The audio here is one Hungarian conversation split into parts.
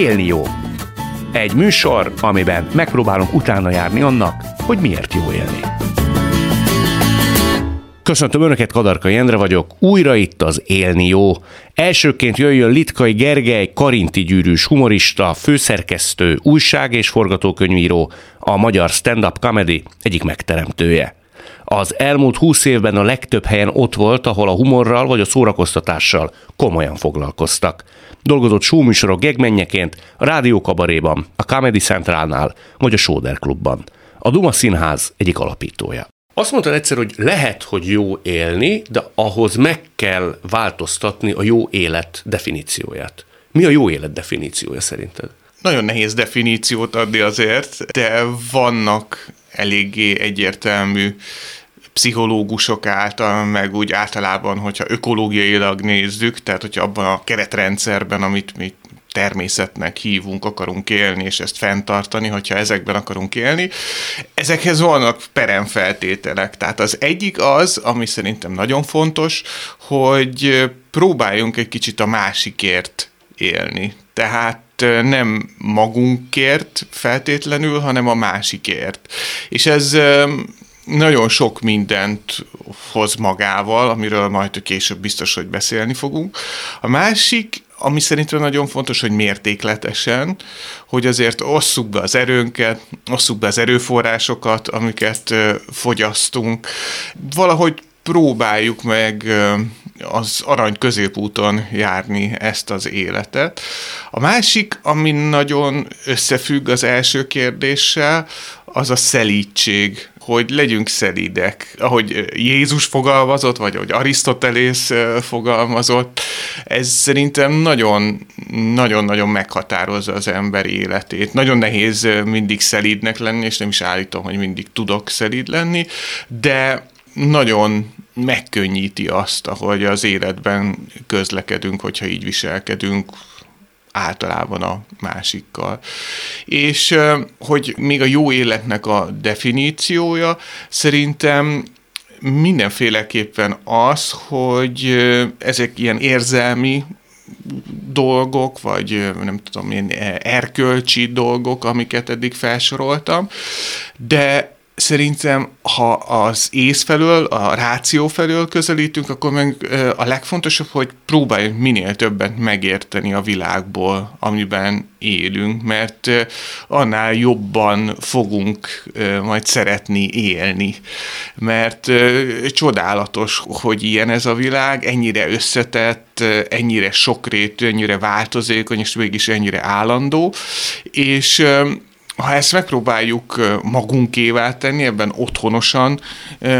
Élni jó. Egy műsor, amiben megpróbálunk utána járni annak, hogy miért jó élni. Köszöntöm Önöket, Kadarka Jendre vagyok, újra itt az Élni Jó. Elsőként jöjjön Litkai Gergely, karinti gyűrűs humorista, főszerkesztő, újság és forgatókönyvíró, a magyar stand-up comedy egyik megteremtője. Az elmúlt húsz évben a legtöbb helyen ott volt, ahol a humorral vagy a szórakoztatással komolyan foglalkoztak. Dolgozott showműsorok gegmennyeként a rádiókabaréban, a Comedy Centrálnál vagy a Sóder Klubban. A Duma Színház egyik alapítója. Azt mondtad egyszer, hogy lehet, hogy jó élni, de ahhoz meg kell változtatni a jó élet definícióját. Mi a jó élet definíciója szerinted? Nagyon nehéz definíciót adni azért, de vannak eléggé egyértelmű pszichológusok által, meg úgy általában, hogyha ökológiailag nézzük, tehát hogyha abban a keretrendszerben, amit mi természetnek hívunk, akarunk élni, és ezt fenntartani, hogyha ezekben akarunk élni. Ezekhez vannak peremfeltételek. Tehát az egyik az, ami szerintem nagyon fontos, hogy próbáljunk egy kicsit a másikért élni. Tehát nem magunkért feltétlenül, hanem a másikért. És ez nagyon sok mindent hoz magával, amiről majd később biztos, hogy beszélni fogunk. A másik, ami szerintem nagyon fontos, hogy mértékletesen, hogy azért osszuk be az erőnket, osszuk be az erőforrásokat, amiket fogyasztunk. Valahogy próbáljuk meg az arany középúton járni ezt az életet. A másik, ami nagyon összefügg az első kérdéssel, az a szelítség, hogy legyünk szelídek. Ahogy Jézus fogalmazott, vagy ahogy Arisztotelész fogalmazott, ez szerintem nagyon, nagyon-nagyon meghatározza az ember életét. Nagyon nehéz mindig szelídnek lenni, és nem is állítom, hogy mindig tudok szelíd lenni, de nagyon megkönnyíti azt, ahogy az életben közlekedünk, hogyha így viselkedünk, általában a másikkal. És hogy még a jó életnek a definíciója szerintem mindenféleképpen az, hogy ezek ilyen érzelmi dolgok, vagy nem tudom, ilyen erkölcsi dolgok, amiket eddig felsoroltam, de szerintem, ha az ész felől, a ráció felől közelítünk, akkor meg a legfontosabb, hogy próbáljunk minél többet megérteni a világból, amiben élünk, mert annál jobban fogunk majd szeretni élni. Mert csodálatos, hogy ilyen ez a világ, ennyire összetett, ennyire sokrétű, ennyire változékony, és mégis ennyire állandó, és ha ezt megpróbáljuk magunkévá tenni, ebben otthonosan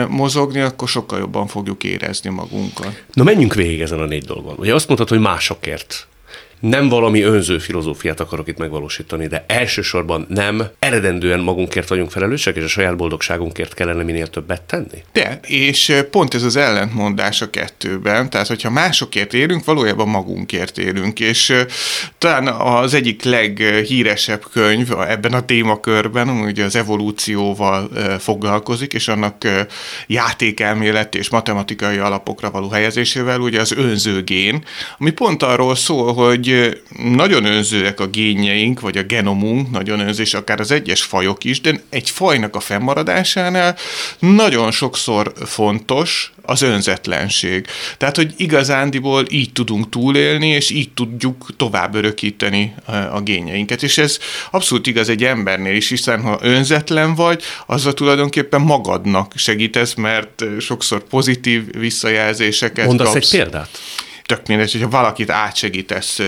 mozogni, akkor sokkal jobban fogjuk érezni magunkat. Na menjünk végig ezen a négy dolgon. Ugye azt mondtad, hogy másokért nem valami önző filozófiát akarok itt megvalósítani, de elsősorban nem eredendően magunkért vagyunk felelősek, és a saját boldogságunkért kellene minél többet tenni? De, és pont ez az ellentmondás a kettőben, tehát hogyha másokért élünk, valójában magunkért élünk, és talán az egyik leghíresebb könyv ebben a témakörben, ugye az evolúcióval foglalkozik, és annak játékelmélet és matematikai alapokra való helyezésével, ugye az önzőgén, ami pont arról szól, hogy nagyon önzőek a génjeink, vagy a genomunk, nagyon önzés, akár az egyes fajok is, de egy fajnak a fennmaradásánál nagyon sokszor fontos az önzetlenség. Tehát, hogy igazándiból így tudunk túlélni, és így tudjuk tovább örökíteni a génjeinket. És ez abszolút igaz egy embernél is, hiszen ha önzetlen vagy, azzal tulajdonképpen magadnak segítesz, mert sokszor pozitív visszajelzéseket Mondasz kapsz. egy példát? Tök mindegy, hogyha valakit átsegítesz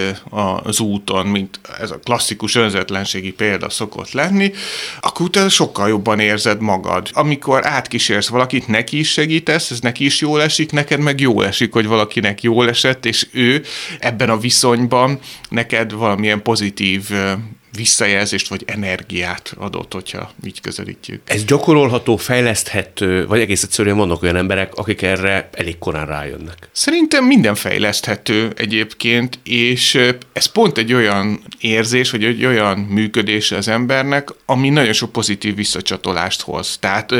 az úton, mint ez a klasszikus önzetlenségi példa szokott lenni, akkor utána sokkal jobban érzed magad. Amikor átkísérsz valakit, neki is segítesz, ez neki is jól esik, neked meg jól esik, hogy valakinek jól esett, és ő ebben a viszonyban neked valamilyen pozitív visszajelzést vagy energiát adott, hogyha így közelítjük. Ez gyakorolható, fejleszthető, vagy egész egyszerűen vannak olyan emberek, akik erre elég korán rájönnek? Szerintem minden fejleszthető egyébként, és ez pont egy olyan érzés, vagy egy olyan működés az embernek, ami nagyon sok pozitív visszacsatolást hoz. Tehát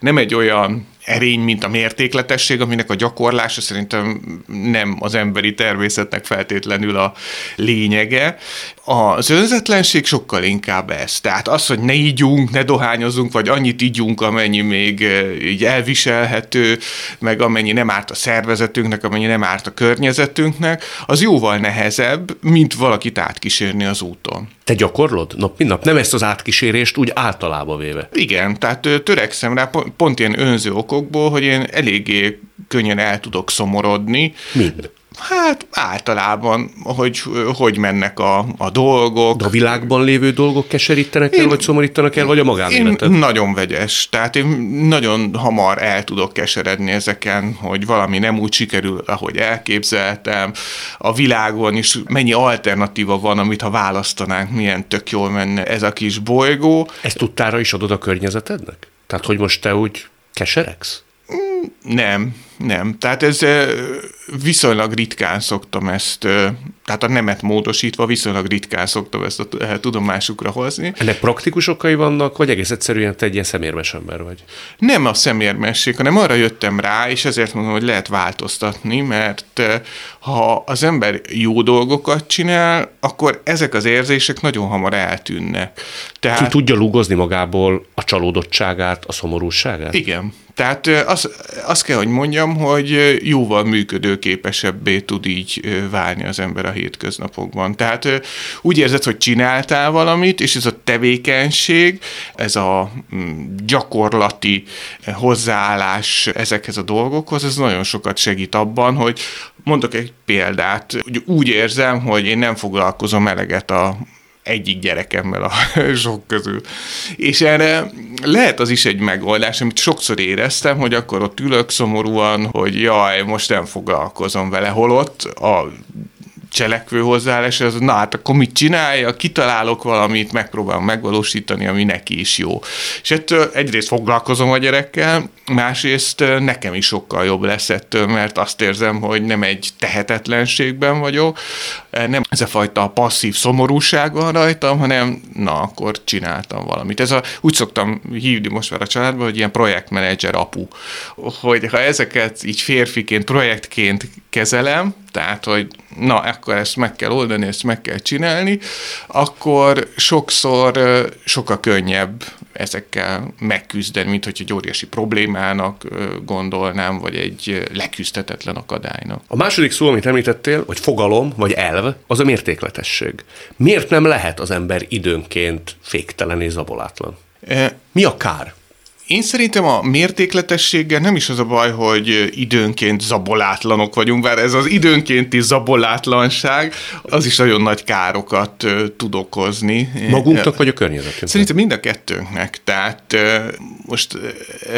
nem egy olyan erény, mint a mértékletesség, aminek a gyakorlása szerintem nem az emberi természetnek feltétlenül a lényege. Az önzetlenség sokkal inkább ez. Tehát az, hogy ne ígyunk, ne dohányozunk, vagy annyit ígyunk, amennyi még így elviselhető, meg amennyi nem árt a szervezetünknek, amennyi nem árt a környezetünknek, az jóval nehezebb, mint valakit átkísérni az úton. Te gyakorlod nap mint nap? Nem ezt az átkísérést úgy általában véve? Igen, tehát törekszem rá pont ilyen önző okokból, hogy én eléggé könnyen el tudok szomorodni. Mind? Hát általában, hogy hogy mennek a, a dolgok. De a világban lévő dolgok keserítenek én, el, vagy szomorítanak el, vagy a magánéleted? Én nagyon vegyes. Tehát én nagyon hamar el tudok keseredni ezeken, hogy valami nem úgy sikerül, ahogy elképzeltem. A világon is mennyi alternatíva van, amit ha választanánk, milyen tök jól menne ez a kis bolygó. Ezt tudtára is adod a környezetednek? Tehát, hogy most te úgy keseregsz? Nem, nem. Tehát ez viszonylag ritkán szoktam ezt, tehát a nemet módosítva viszonylag ritkán szoktam ezt a tudomásukra hozni. Ennek praktikus okai vannak, vagy egész egyszerűen te egy ilyen szemérmes ember vagy? Nem a szemérmesség, hanem arra jöttem rá, és ezért mondom, hogy lehet változtatni, mert ha az ember jó dolgokat csinál, akkor ezek az érzések nagyon hamar eltűnnek. Tehát... Ki tudja lúgozni magából a csalódottságát, a szomorúságát? Igen. Tehát azt, azt kell, hogy mondjam, hogy jóval működőképesebbé tud így válni az ember a hétköznapokban. Tehát úgy érzed, hogy csináltál valamit, és ez a tevékenység, ez a mm, gyakorlati hozzáállás ezekhez a dolgokhoz, ez nagyon sokat segít abban, hogy mondok egy példát, úgy érzem, hogy én nem foglalkozom eleget a egyik gyerekemmel a sok közül. És erre lehet az is egy megoldás, amit sokszor éreztem, hogy akkor ott ülök szomorúan, hogy jaj, most nem foglalkozom vele, holott a cselekvő hozzáállás, az na hát akkor mit csinálja, kitalálok valamit, megpróbálom megvalósítani, ami neki is jó. És ettől egyrészt foglalkozom a gyerekkel, másrészt nekem is sokkal jobb lesz ettől, mert azt érzem, hogy nem egy tehetetlenségben vagyok, nem ez a fajta passzív szomorúság van rajtam, hanem na, akkor csináltam valamit. Ez a, úgy szoktam hívni most már a családban, hogy ilyen projektmenedzser apu, hogy ha ezeket így férfiként, projektként kezelem, tehát, hogy na, akkor ezt meg kell oldani, ezt meg kell csinálni, akkor sokszor sokkal könnyebb ezekkel megküzdeni, mint hogy egy óriási problémának gondolnám, vagy egy leküzdhetetlen akadálynak. A második szó, amit említettél, vagy fogalom, vagy elv, az a mértékletesség. Miért nem lehet az ember időnként féktelen és zabolátlan? Mi a kár? Én szerintem a mértékletességgel nem is az a baj, hogy időnként zabolátlanok vagyunk, bár ez az időnkénti zabolátlanság, az is nagyon nagy károkat tud okozni. Magunknak vagy a környezetünknek? Szerintem mind a kettőnknek. Tehát most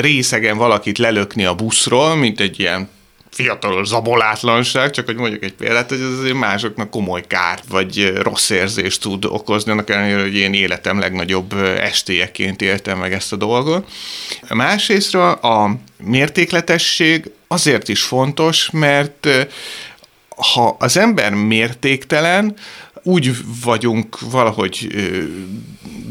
részegen valakit lelökni a buszról, mint egy ilyen fiatalos zabolátlanság, csak hogy mondjuk egy példát, hogy ez azért másoknak komoly kárt vagy rossz érzést tud okozni, annak ellenére, hogy én életem legnagyobb estéjeként éltem meg ezt a dolgot. Másrésztről a mértékletesség azért is fontos, mert ha az ember mértéktelen, úgy vagyunk valahogy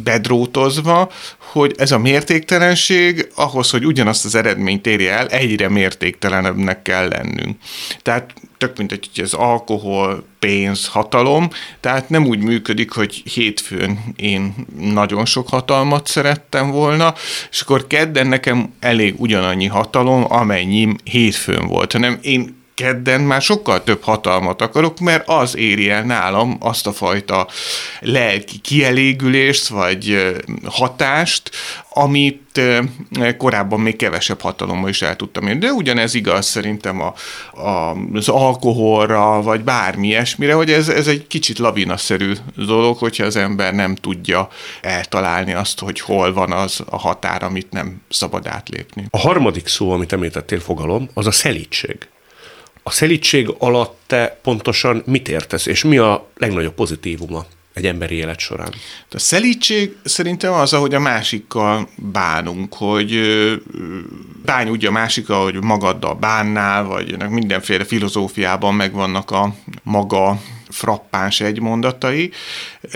bedrótozva, hogy ez a mértéktelenség ahhoz, hogy ugyanazt az eredményt érje el, egyre mértéktelenebbnek kell lennünk. Tehát tök mint egy az alkohol, pénz, hatalom, tehát nem úgy működik, hogy hétfőn én nagyon sok hatalmat szerettem volna, és akkor kedden nekem elég ugyanannyi hatalom, amennyi hétfőn volt, hanem én kedden már sokkal több hatalmat akarok, mert az éri el nálam azt a fajta lelki kielégülést, vagy hatást, amit korábban még kevesebb hatalommal is el tudtam érni. De ugyanez igaz szerintem a, a, az alkoholra, vagy bármi ilyesmire, hogy ez, ez egy kicsit lavinaszerű dolog, hogyha az ember nem tudja eltalálni azt, hogy hol van az a határ, amit nem szabad átlépni. A harmadik szó, amit említettél fogalom, az a szelítség. A szelítség alatt te pontosan mit értesz, és mi a legnagyobb pozitívuma egy emberi élet során? A szelítség szerintem az, ahogy a másikkal bánunk, hogy bánj úgy a másikkal, hogy magaddal bánnál, vagy mindenféle filozófiában megvannak a maga frappáns egymondatai,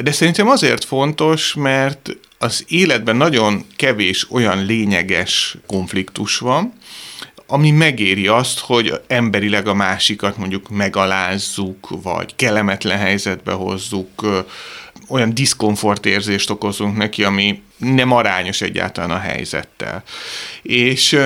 de szerintem azért fontos, mert az életben nagyon kevés olyan lényeges konfliktus van, ami megéri azt, hogy emberileg a másikat mondjuk megalázzuk, vagy kellemetlen helyzetbe hozzuk, olyan diszkomfort érzést okozunk neki, ami nem arányos egyáltalán a helyzettel. És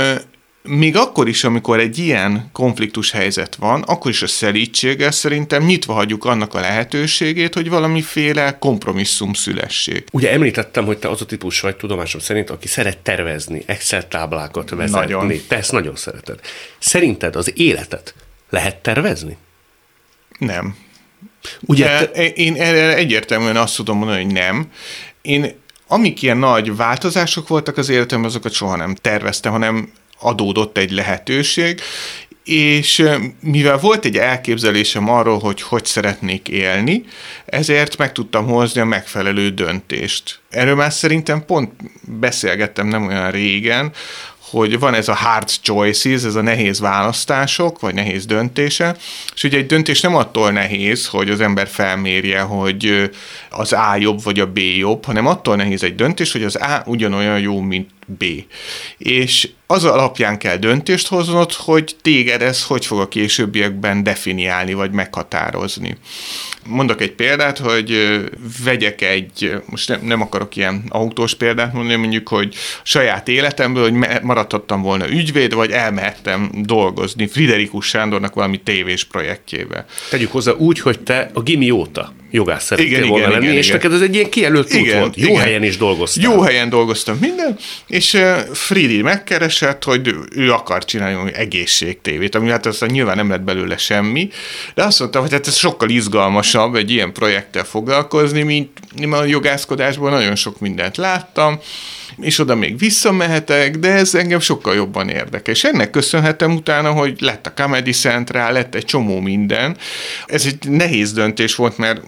még akkor is, amikor egy ilyen konfliktus helyzet van, akkor is a szelítséggel szerintem nyitva hagyjuk annak a lehetőségét, hogy valamiféle kompromisszum szülessék. Ugye említettem, hogy te az a típus vagy tudomásom szerint, aki szeret tervezni, Excel táblákat vezetni. Nagyon. Te ezt nagyon szereted. Szerinted az életet lehet tervezni? Nem. Ugye te... Én erre egyértelműen azt tudom mondani, hogy nem. Én amik ilyen nagy változások voltak az életemben, azokat soha nem terveztem, hanem adódott egy lehetőség, és mivel volt egy elképzelésem arról, hogy hogy szeretnék élni, ezért meg tudtam hozni a megfelelő döntést. Erről már szerintem pont beszélgettem nem olyan régen, hogy van ez a hard choices, ez a nehéz választások, vagy nehéz döntése, és ugye egy döntés nem attól nehéz, hogy az ember felmérje, hogy az A jobb, vagy a B jobb, hanem attól nehéz egy döntés, hogy az A ugyanolyan jó, mint B. És az alapján kell döntést hoznod, hogy téged ez hogy fog a későbbiekben definiálni, vagy meghatározni. Mondok egy példát, hogy vegyek egy, most nem, nem akarok ilyen autós példát mondani, mondjuk, hogy saját életemből, hogy maradhattam volna ügyvéd, vagy elmehettem dolgozni Friderikus Sándornak valami tévés projektjébe. Tegyük hozzá úgy, hogy te a gimi óta jogász szerettél igen, volna igen, lenni, igen, és igen. neked ez egy ilyen kijelölt igen, út volt. Jó igen. helyen is dolgoztam. Jó helyen dolgoztam minden, és uh, Fridi megkeresett, hogy ő akar csinálni egészségtévét, ami hát aztán nyilván nem lett belőle semmi, de azt mondta, hogy hát ez sokkal izgalmasabb egy ilyen projekttel foglalkozni, mint a jogászkodásból nagyon sok mindent láttam, és oda még visszamehetek, de ez engem sokkal jobban érdekel. És ennek köszönhetem utána, hogy lett a Comedy Central, lett egy csomó minden. Ez egy nehéz döntés volt, mert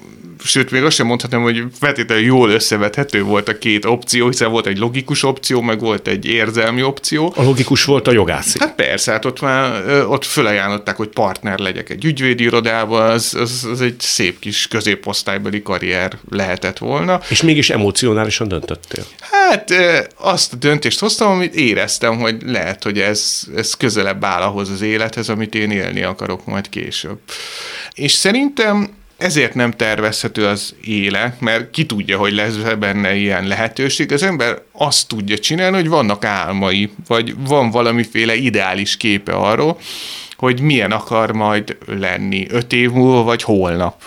sőt, még azt sem mondhatom, hogy feltétlenül jól összevethető volt a két opció, hiszen volt egy logikus opció, meg volt egy érzelmi opció. A logikus volt a jogász. Hát persze, hát ott már ott fölajánlották, hogy partner legyek egy ügyvédi irodában, az, az, az egy szép kis középosztálybeli karrier lehetett volna. És mégis emocionálisan döntöttél? Hát azt a döntést hoztam, amit éreztem, hogy lehet, hogy ez, ez közelebb áll ahhoz az élethez, amit én élni akarok majd később. És szerintem ezért nem tervezhető az éle, mert ki tudja, hogy lesz benne ilyen lehetőség. Az ember azt tudja csinálni, hogy vannak álmai, vagy van valamiféle ideális képe arról, hogy milyen akar majd lenni öt év múlva, vagy holnap.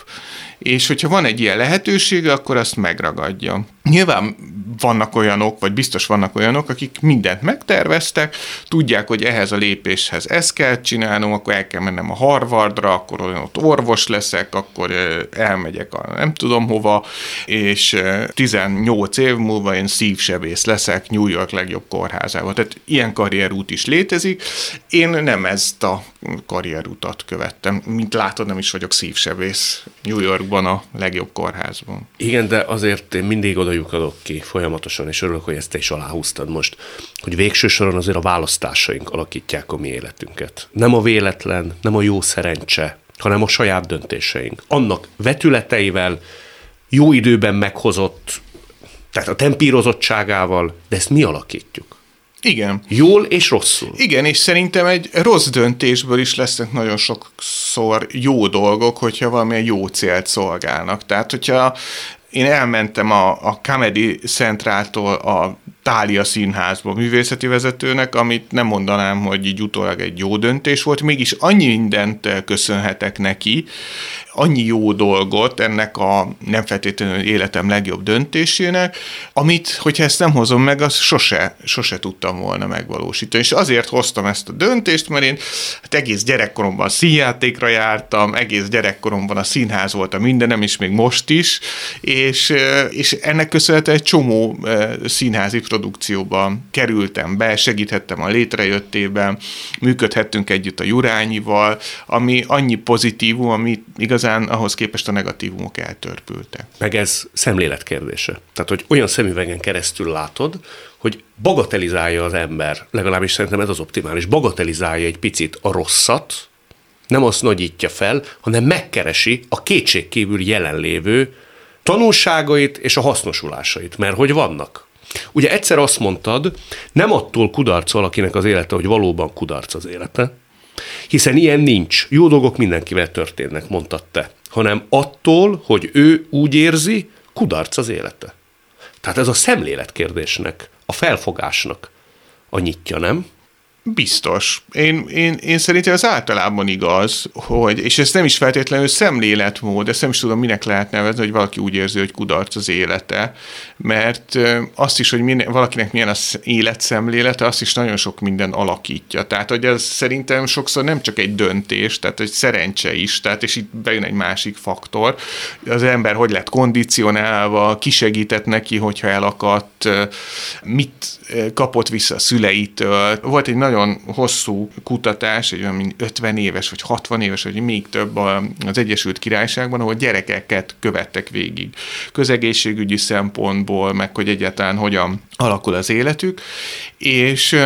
És hogyha van egy ilyen lehetősége, akkor azt megragadja. Nyilván vannak olyanok, vagy biztos vannak olyanok, akik mindent megterveztek, tudják, hogy ehhez a lépéshez ezt kell csinálnom, akkor el kell mennem a Harvardra, akkor olyan ott orvos leszek, akkor elmegyek a nem tudom hova, és 18 év múlva én szívsebész leszek New York legjobb kórházában. Tehát ilyen karrierút is létezik. Én nem ezt a karrierutat követtem. Mint látod, nem is vagyok szívsebész New Yorkban a legjobb kórházban. Igen, de azért én mindig oda lyukadok ki folyamatosan, és örülök, hogy ezt te is aláhúztad most, hogy végső soron azért a választásaink alakítják a mi életünket. Nem a véletlen, nem a jó szerencse, hanem a saját döntéseink. Annak vetületeivel, jó időben meghozott, tehát a tempírozottságával, de ezt mi alakítjuk. Igen. Jól és rosszul. Igen, és szerintem egy rossz döntésből is lesznek nagyon sokszor jó dolgok, hogyha valamilyen jó célt szolgálnak. Tehát, hogyha én elmentem a, a Comedy Centráltól a Tália Színházba művészeti vezetőnek, amit nem mondanám, hogy így utólag egy jó döntés volt, mégis annyi mindent köszönhetek neki, annyi jó dolgot ennek a nem feltétlenül életem legjobb döntésének, amit, hogyha ezt nem hozom meg, az sose, sose tudtam volna megvalósítani. És azért hoztam ezt a döntést, mert én hát egész gyerekkoromban színjátékra jártam, egész gyerekkoromban a színház volt a mindenem, és még most is, és, és ennek köszönhetően egy csomó színházi produkcióban kerültem be, segíthettem a létrejöttében, működhettünk együtt a Jurányival, ami annyi pozitívum, ami igazán ahhoz képest a negatívumok eltörpültek. Meg ez szemlélet kérdése. Tehát, hogy olyan szemüvegen keresztül látod, hogy bagatelizálja az ember, legalábbis szerintem ez az optimális, bagatelizálja egy picit a rosszat, nem azt nagyítja fel, hanem megkeresi a kétségkívül jelenlévő tanulságait és a hasznosulásait, mert hogy vannak. Ugye egyszer azt mondtad, nem attól kudarc valakinek az élete, hogy valóban kudarc az élete, hiszen ilyen nincs. Jó dolgok mindenkivel történnek, mondtad te, hanem attól, hogy ő úgy érzi, kudarc az élete. Tehát ez a szemlélet kérdésnek, a felfogásnak a nyitja, nem? Biztos. Én, én, én szerintem az általában igaz, hogy, és ez nem is feltétlenül szemléletmód, ezt nem is tudom, minek lehet nevezni, hogy valaki úgy érzi, hogy kudarc az élete, mert azt is, hogy minden, valakinek milyen az életszemlélete, azt is nagyon sok minden alakítja. Tehát, hogy ez szerintem sokszor nem csak egy döntés, tehát egy szerencse is, tehát és itt bejön egy másik faktor. Az ember hogy lett kondicionálva, kisegített neki, hogyha elakadt, mit kapott vissza a szüleitől. Volt egy nagyon hosszú kutatás, egy olyan 50 éves, vagy 60 éves, vagy még több az Egyesült Királyságban, ahol gyerekeket követtek végig. Közegészségügyi szempontból, meg hogy egyáltalán hogyan alakul az életük, és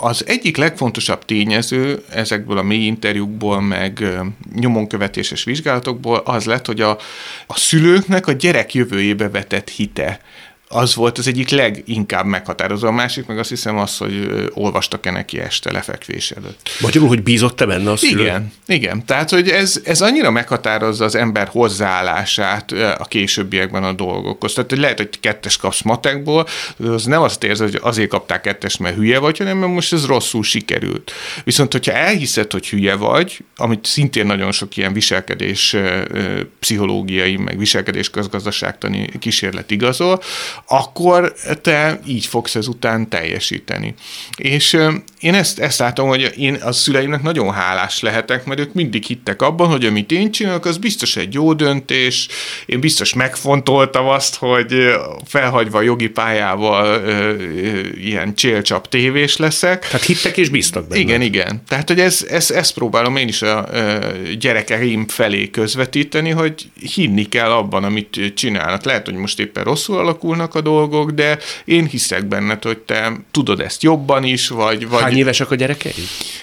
az egyik legfontosabb tényező ezekből a mély interjúkból, meg nyomonkövetéses vizsgálatokból az lett, hogy a, a szülőknek a gyerek jövőjébe vetett hite az volt az egyik leginkább meghatározó. A másik meg azt hiszem az, hogy olvastak-e neki este lefekvés előtt. Magyarul, hogy bízott-e benne a szülő? Igen, igen. Tehát, hogy ez, ez annyira meghatározza az ember hozzáállását a későbbiekben a dolgokhoz. Tehát, hogy lehet, hogy kettes kapsz matekból, az nem azt érzed, hogy azért kapták kettes, mert hülye vagy, hanem mert most ez rosszul sikerült. Viszont, hogyha elhiszed, hogy hülye vagy, amit szintén nagyon sok ilyen viselkedés pszichológiai, meg viselkedés közgazdaságtani kísérlet igazol, akkor te így fogsz ezután teljesíteni. És én ezt, ezt látom, hogy én a szüleimnek nagyon hálás lehetek, mert ők mindig hittek abban, hogy amit én csinálok, az biztos egy jó döntés, én biztos megfontoltam azt, hogy felhagyva a jogi pályával ilyen csélcsap tévés leszek. Tehát hittek és bíztak benne. Igen, igen. Tehát, hogy ez, ez, ezt próbálom én is a gyerekeim felé közvetíteni, hogy hinni kell abban, amit csinálnak. Lehet, hogy most éppen rosszul alakulnak, a dolgok, de én hiszek benned, hogy te tudod ezt jobban is, vagy... vagy... Hány évesek a gyerekei?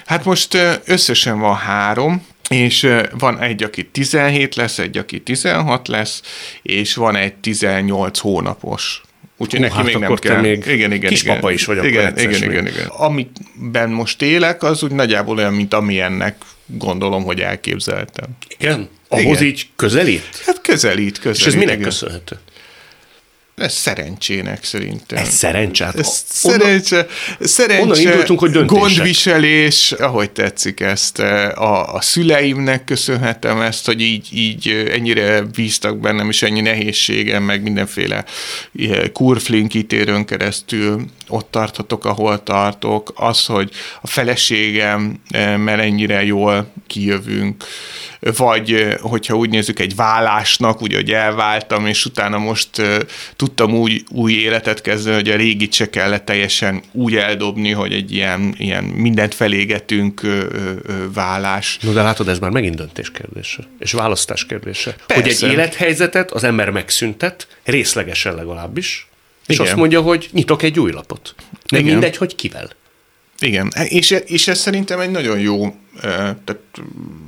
Hát most összesen van három, és van egy, aki 17 lesz, egy, aki 16 lesz, és van egy 18 hónapos. Úgyhogy neki hát még nem kell. Még igen, igen, Kispapa igen. is vagyok. Igen, igen, igen, igen. Amiben most élek, az úgy nagyjából olyan, mint amilyennek gondolom, hogy elképzeltem. Igen? Ahhoz igen. így közelít? Hát közelít, közelít. És ez minek igen. köszönhető? Ez szerencsének szerintem. Ez szerencse? Hát ez szerencse, szerencse onnan indultunk, hogy döntések. gondviselés, ahogy tetszik ezt. A, a szüleimnek köszönhetem ezt, hogy így, így ennyire bíztak bennem, és ennyi nehézségem, meg mindenféle kurflink ítérőn keresztül ott tarthatok, ahol tartok. Az, hogy a feleségem, mert ennyire jól kijövünk, vagy hogyha úgy nézzük egy vállásnak, ugye, hogy elváltam, és utána most tudtam úgy új életet kezdeni, hogy a régit se kellett teljesen úgy eldobni, hogy egy ilyen, ilyen mindent felégetünk vállás. No, de látod, ez már megint döntés kérdése, és választás kérdése. Persze. Hogy egy élethelyzetet az ember megszüntet, részlegesen legalábbis, és azt mondja, hogy nyitok egy új lapot. Nem Igen. mindegy, hogy kivel. Igen, és, és ez szerintem egy nagyon jó, tehát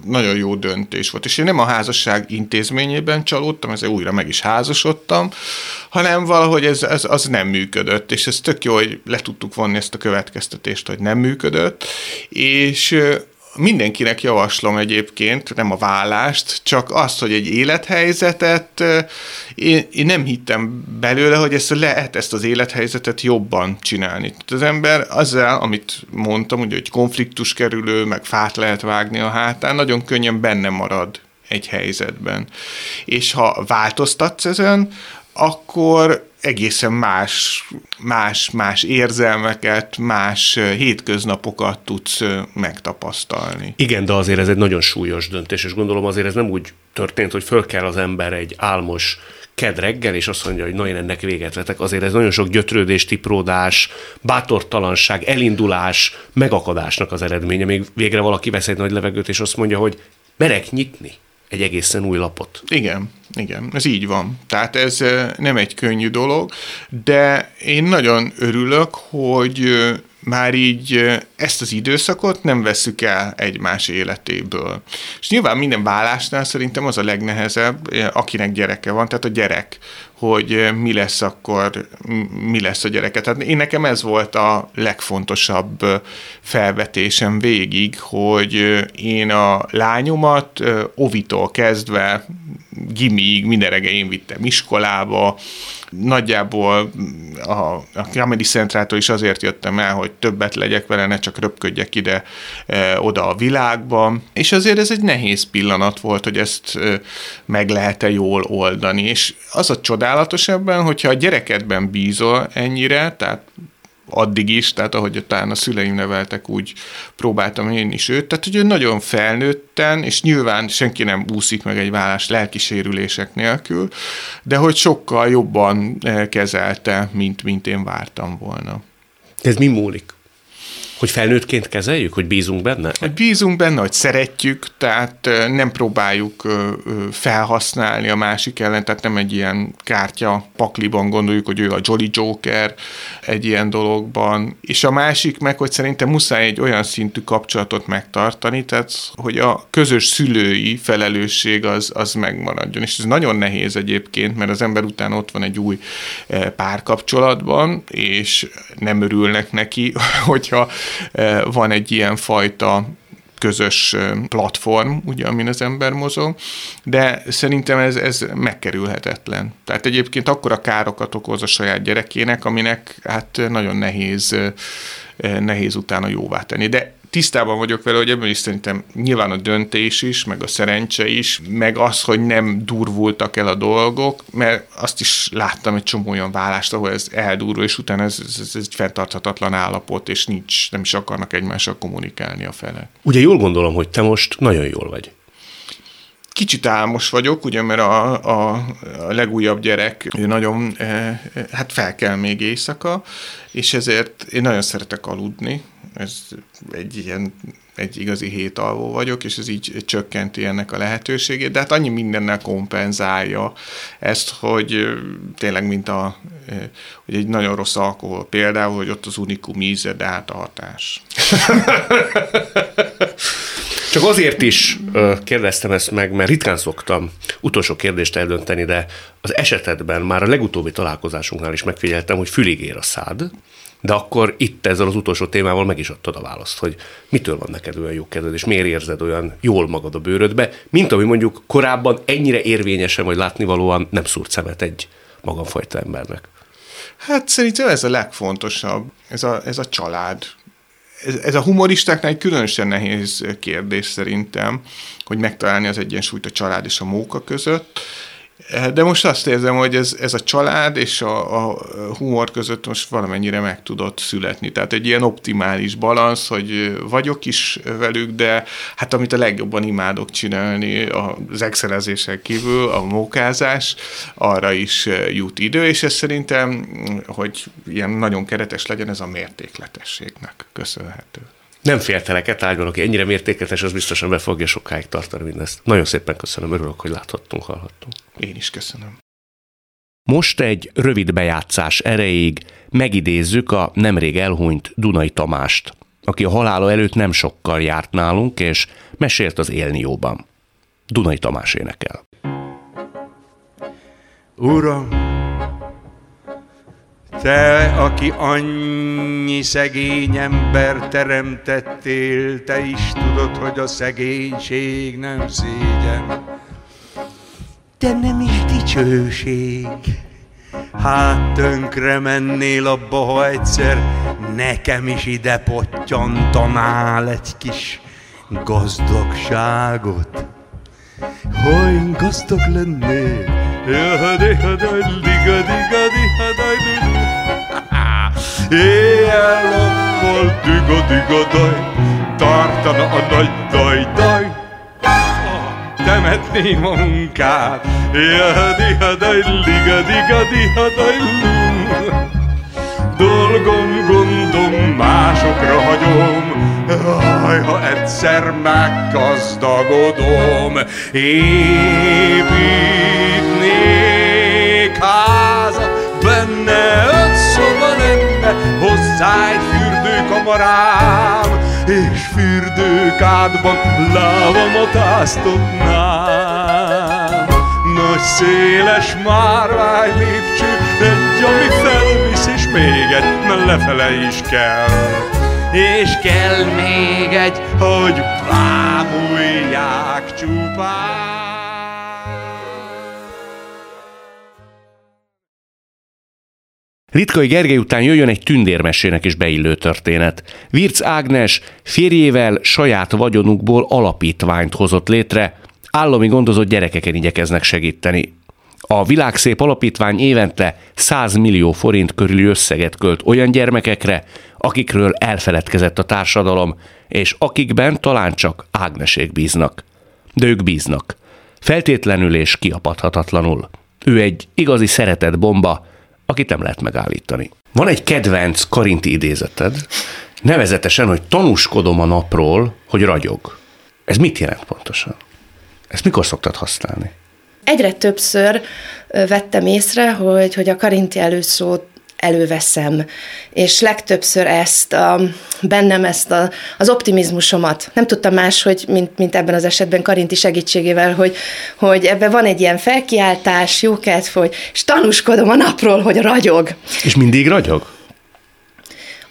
nagyon jó döntés volt. És én nem a házasság intézményében csalódtam, ezzel újra meg is házasodtam, hanem valahogy ez, ez az nem működött, és ez tök jó, hogy le tudtuk vonni ezt a következtetést, hogy nem működött, és mindenkinek javaslom egyébként, nem a vállást, csak azt, hogy egy élethelyzetet, én, én nem hittem belőle, hogy ezt lehet ezt az élethelyzetet jobban csinálni. Tehát az ember azzal, amit mondtam, ugye, hogy konfliktus kerülő, meg fát lehet vágni a hátán, nagyon könnyen benne marad egy helyzetben. És ha változtatsz ezen, akkor egészen más, más, más érzelmeket, más hétköznapokat tudsz megtapasztalni. Igen, de azért ez egy nagyon súlyos döntés, és gondolom azért ez nem úgy történt, hogy föl kell az ember egy álmos ked reggel, és azt mondja, hogy na én ennek véget vetek. Azért ez nagyon sok gyötrődés, tipródás, bátortalanság, elindulás, megakadásnak az eredménye. Még végre valaki vesz egy nagy levegőt, és azt mondja, hogy merek nyitni egy egészen új lapot. Igen, igen, ez így van. Tehát ez nem egy könnyű dolog, de én nagyon örülök, hogy már így ezt az időszakot nem veszük el egymás életéből. És nyilván minden vállásnál szerintem az a legnehezebb, akinek gyereke van, tehát a gyerek, hogy mi lesz akkor, mi lesz a gyereke. Tehát én nekem ez volt a legfontosabb felvetésem végig, hogy én a lányomat ovitól kezdve gimiig minden reggel én vittem iskolába, nagyjából a, a Comedy Centrától is azért jöttem el, hogy többet legyek vele, ne csak röpködjek ide, e, oda a világba, és azért ez egy nehéz pillanat volt, hogy ezt e, meg lehet-e jól oldani, és az a csodálatos ebben, hogyha a gyerekedben bízol ennyire, tehát addig is, tehát ahogy talán a szüleim neveltek, úgy próbáltam én is őt, tehát hogy ő nagyon felnőtten, és nyilván senki nem úszik meg egy vállás lelkisérülések nélkül, de hogy sokkal jobban kezelte, mint, mint én vártam volna. Ez mi múlik? Hogy felnőttként kezeljük, hogy bízunk benne? Hogy bízunk benne, hogy szeretjük, tehát nem próbáljuk felhasználni a másik ellen, tehát nem egy ilyen kártya pakliban gondoljuk, hogy ő a Jolly Joker egy ilyen dologban. És a másik meg, hogy szerintem muszáj egy olyan szintű kapcsolatot megtartani, tehát hogy a közös szülői felelősség az, az megmaradjon. És ez nagyon nehéz egyébként, mert az ember után ott van egy új párkapcsolatban, és nem örülnek neki, hogyha van egy ilyen fajta közös platform, ugye, amin az ember mozog, de szerintem ez, ez megkerülhetetlen. Tehát egyébként akkora károkat okoz a saját gyerekének, aminek hát nagyon nehéz, nehéz utána jóvá tenni. De tisztában vagyok vele, hogy ebből is szerintem nyilván a döntés is, meg a szerencse is, meg az, hogy nem durvultak el a dolgok, mert azt is láttam egy csomó olyan vállást, ahol ez eldurul, és utána ez, ez, ez egy fenntarthatatlan állapot, és nincs, nem is akarnak egymással kommunikálni a fele. Ugye jól gondolom, hogy te most nagyon jól vagy. Kicsit álmos vagyok, ugye, mert a, a, a legújabb gyerek nagyon, e, hát fel kell még éjszaka, és ezért én nagyon szeretek aludni, ez egy ilyen egy igazi hétalvó vagyok, és ez így csökkenti ennek a lehetőségét, de hát annyi mindennel kompenzálja ezt, hogy tényleg mint a, hogy egy nagyon rossz alkohol például, hogy ott az unikum íze, de hát a hatás. Csak azért is kérdeztem ezt meg, mert ritkán szoktam utolsó kérdést eldönteni, de az esetedben már a legutóbbi találkozásunknál is megfigyeltem, hogy fülig ér a szád, de akkor itt ezzel az utolsó témával meg is adtad a választ, hogy mitől van neked olyan jó kedved, és miért érzed olyan jól magad a bőrödbe, mint ami mondjuk korábban ennyire érvényesen, vagy látnivalóan nem szúrt szemet egy magamfajta embernek. Hát szerintem ez a legfontosabb, ez a, ez a család. Ez, ez a humoristáknál egy különösen nehéz kérdés szerintem, hogy megtalálni az egyensúlyt a család és a móka között de most azt érzem, hogy ez, ez a család és a, a humor között most valamennyire meg tudott születni. Tehát egy ilyen optimális balansz, hogy vagyok is velük, de hát amit a legjobban imádok csinálni az excelezésen kívül, a mókázás, arra is jut idő, és ez szerintem, hogy ilyen nagyon keretes legyen, ez a mértékletességnek köszönhető. Nem féltelek e tárgyban, aki ennyire mértéketes, az biztosan be fogja sokáig tartani mindezt. Nagyon szépen köszönöm, örülök, hogy láthattunk, hallhattunk. Én is köszönöm. Most egy rövid bejátszás erejéig megidézzük a nemrég elhunyt Dunai Tamást, aki a halála előtt nem sokkal járt nálunk, és mesélt az élnióban. Dunai Tamás énekel. Uram, te, aki annyi szegény ember teremtettél, te is tudod, hogy a szegénység nem szégyen, de nem is dicsőség. Hát tönkre mennél abba, ha egyszer nekem is ide pottyantanál egy kis gazdagságot. Hogy gazdag lennél, Éjjel-nappal diga-diga-daj, tartana a nagy daj-daj, temetném a munkát. Diha-diha-daj, liga-diga-diha-daj, Dolgom, gondom, másokra hagyom, Aj, ha egyszer meggazdagodom, építnék házat, benne öt szoba lenne, hozzá egy fürdőkap kamarám, és fürdőkádban lábamat áztatnám. Nagy széles márvány lépcső, egy, ami felvisz, és még egy, mert lefele is kell. És kell még egy, hogy bámulják csupán. Litkai Gergely után jöjjön egy tündérmesének is beillő történet. Virc Ágnes férjével saját vagyonukból alapítványt hozott létre, állami gondozott gyerekeken igyekeznek segíteni. A Világszép Alapítvány évente 100 millió forint körüli összeget költ olyan gyermekekre, akikről elfeledkezett a társadalom, és akikben talán csak Ágnesék bíznak. De ők bíznak. Feltétlenül és kiapadhatatlanul. Ő egy igazi szeretett bomba, akit nem lehet megállítani. Van egy kedvenc karinti idézeted, nevezetesen, hogy tanúskodom a napról, hogy ragyog. Ez mit jelent pontosan? Ezt mikor szoktad használni? Egyre többször vettem észre, hogy, hogy a karinti előszót előveszem, és legtöbbször ezt, a, bennem ezt a, az optimizmusomat. Nem tudtam más, hogy mint, mint ebben az esetben Karinti segítségével, hogy, hogy ebben van egy ilyen felkiáltás, jókedv, hogy, és tanúskodom a napról, hogy ragyog. És mindig ragyog?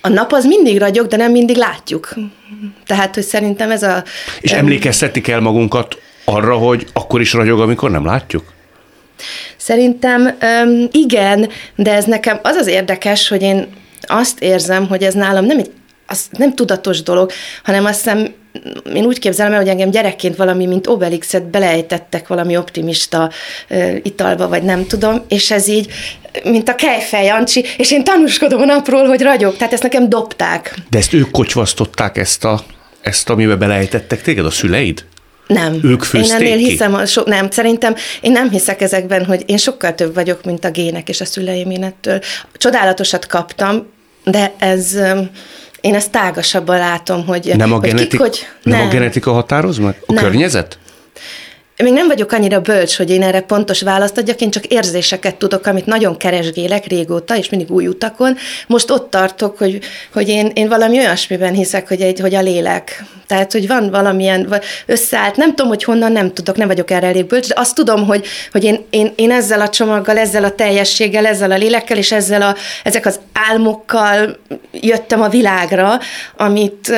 A nap az mindig ragyog, de nem mindig látjuk. Tehát, hogy szerintem ez a... És emlékeztetni kell magunkat arra, hogy akkor is ragyog, amikor nem látjuk? Szerintem igen, de ez nekem az az érdekes, hogy én azt érzem, hogy ez nálam nem egy az nem tudatos dolog, hanem azt hiszem, én úgy képzelem el, hogy engem gyerekként valami, mint Obelixet belejtettek valami optimista uh, italba, vagy nem tudom, és ez így, mint a kejfej Jancsi, és én tanúskodom a napról, hogy ragyog, tehát ezt nekem dobták. De ezt ők kocsvasztották ezt a, ezt, amiben belejtettek téged, a szüleid? Nem. Ők Én ennél ki? hiszem, a so, nem, szerintem én nem hiszek ezekben, hogy én sokkal több vagyok, mint a gének és a szüleim én ettől. Csodálatosat kaptam, de ez, én ezt tágasabban látom, hogy, nem a, hogy genetik, kik, hogy nem. nem a genetika határoz meg? A nem. környezet? Még nem vagyok annyira bölcs, hogy én erre pontos választ adjak, én csak érzéseket tudok, amit nagyon keresgélek régóta, és mindig új utakon. Most ott tartok, hogy, hogy én, én valami olyasmiben hiszek, hogy, egy, hogy a lélek. Tehát, hogy van valamilyen összeállt, nem tudom, hogy honnan, nem tudok, nem vagyok erre elég bölcs, de azt tudom, hogy, hogy én, én, én ezzel a csomaggal, ezzel a teljességgel, ezzel a lélekkel, és ezzel a, ezek az álmokkal jöttem a világra, amit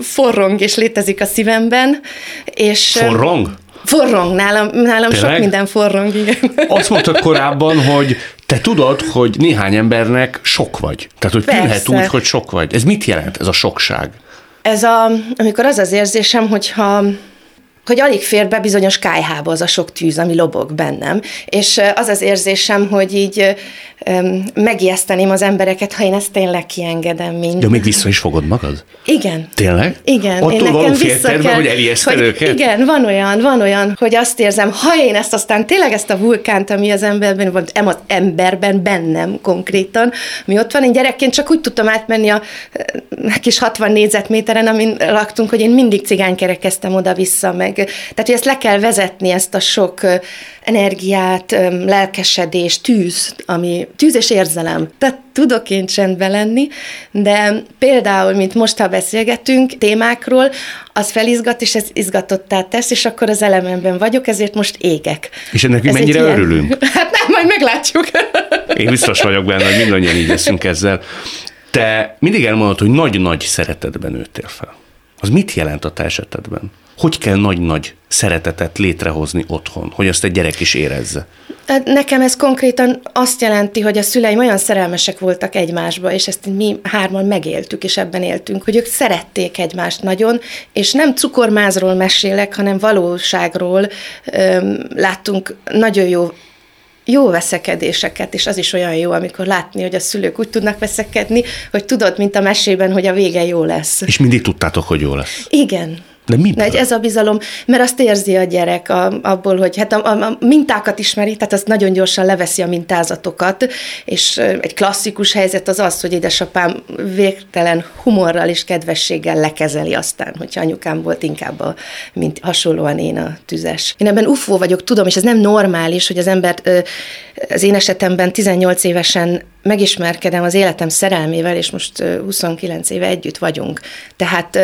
forrong és létezik a szívemben. És, forrong? Forrong, nálam, nálam sok minden forrong, igen. Azt mondtad korábban, hogy te tudod, hogy néhány embernek sok vagy. Tehát, hogy tűnhet úgy, hogy sok vagy. Ez mit jelent, ez a sokság? Ez a, amikor az az érzésem, hogyha hogy alig fér be bizonyos kájhába az a sok tűz, ami lobog bennem. És az az érzésem, hogy így megijeszteném az embereket, ha én ezt tényleg kiengedem mind. De még vissza is fogod magad? Igen. Tényleg? Igen. Attól én nekem vissza kell, hogy elijeszted hogy őket? Igen, van olyan, van olyan, hogy azt érzem, ha én ezt aztán tényleg ezt a vulkánt, ami az emberben van, az emberben, bennem konkrétan, mi ott van, én gyerekként csak úgy tudtam átmenni a kis 60 négyzetméteren, amin laktunk, hogy én mindig cigánykerekeztem oda-vissza, meg tehát, hogy ezt le kell vezetni, ezt a sok energiát, lelkesedés, tűz, ami tűz és érzelem. Tehát tudok én csendben lenni, de például, mint most, ha beszélgetünk témákról, az felizgat, és ez izgatottá tesz, és akkor az elememben vagyok, ezért most égek. És ennek ez mennyire ilyen... örülünk? Hát nem, majd meglátjuk. Én biztos vagyok benne, hogy mindannyian így leszünk ezzel. Te mindig elmondod, hogy nagy-nagy szeretetben nőttél fel. Az mit jelent a te esetedben? Hogy kell nagy-nagy szeretetet létrehozni otthon, hogy azt egy gyerek is érezze? Hát nekem ez konkrétan azt jelenti, hogy a szüleim olyan szerelmesek voltak egymásba, és ezt mi hárman megéltük, és ebben éltünk, hogy ők szerették egymást nagyon, és nem cukormázról mesélek, hanem valóságról láttunk nagyon jó jó veszekedéseket, és az is olyan jó, amikor látni, hogy a szülők úgy tudnak veszekedni, hogy tudod, mint a mesében, hogy a vége jó lesz. És mindig tudtátok, hogy jó lesz. Igen. De mit? De ez a bizalom, mert azt érzi a gyerek a, abból, hogy hát a, a, a mintákat ismeri, tehát azt nagyon gyorsan leveszi a mintázatokat, és egy klasszikus helyzet az az, hogy édesapám végtelen humorral és kedvességgel lekezeli aztán, hogyha anyukám volt inkább, a, mint hasonlóan én a tüzes. Én ebben ufó vagyok, tudom, és ez nem normális, hogy az ember az én esetemben 18 évesen megismerkedem az életem szerelmével, és most 29 éve együtt vagyunk. Tehát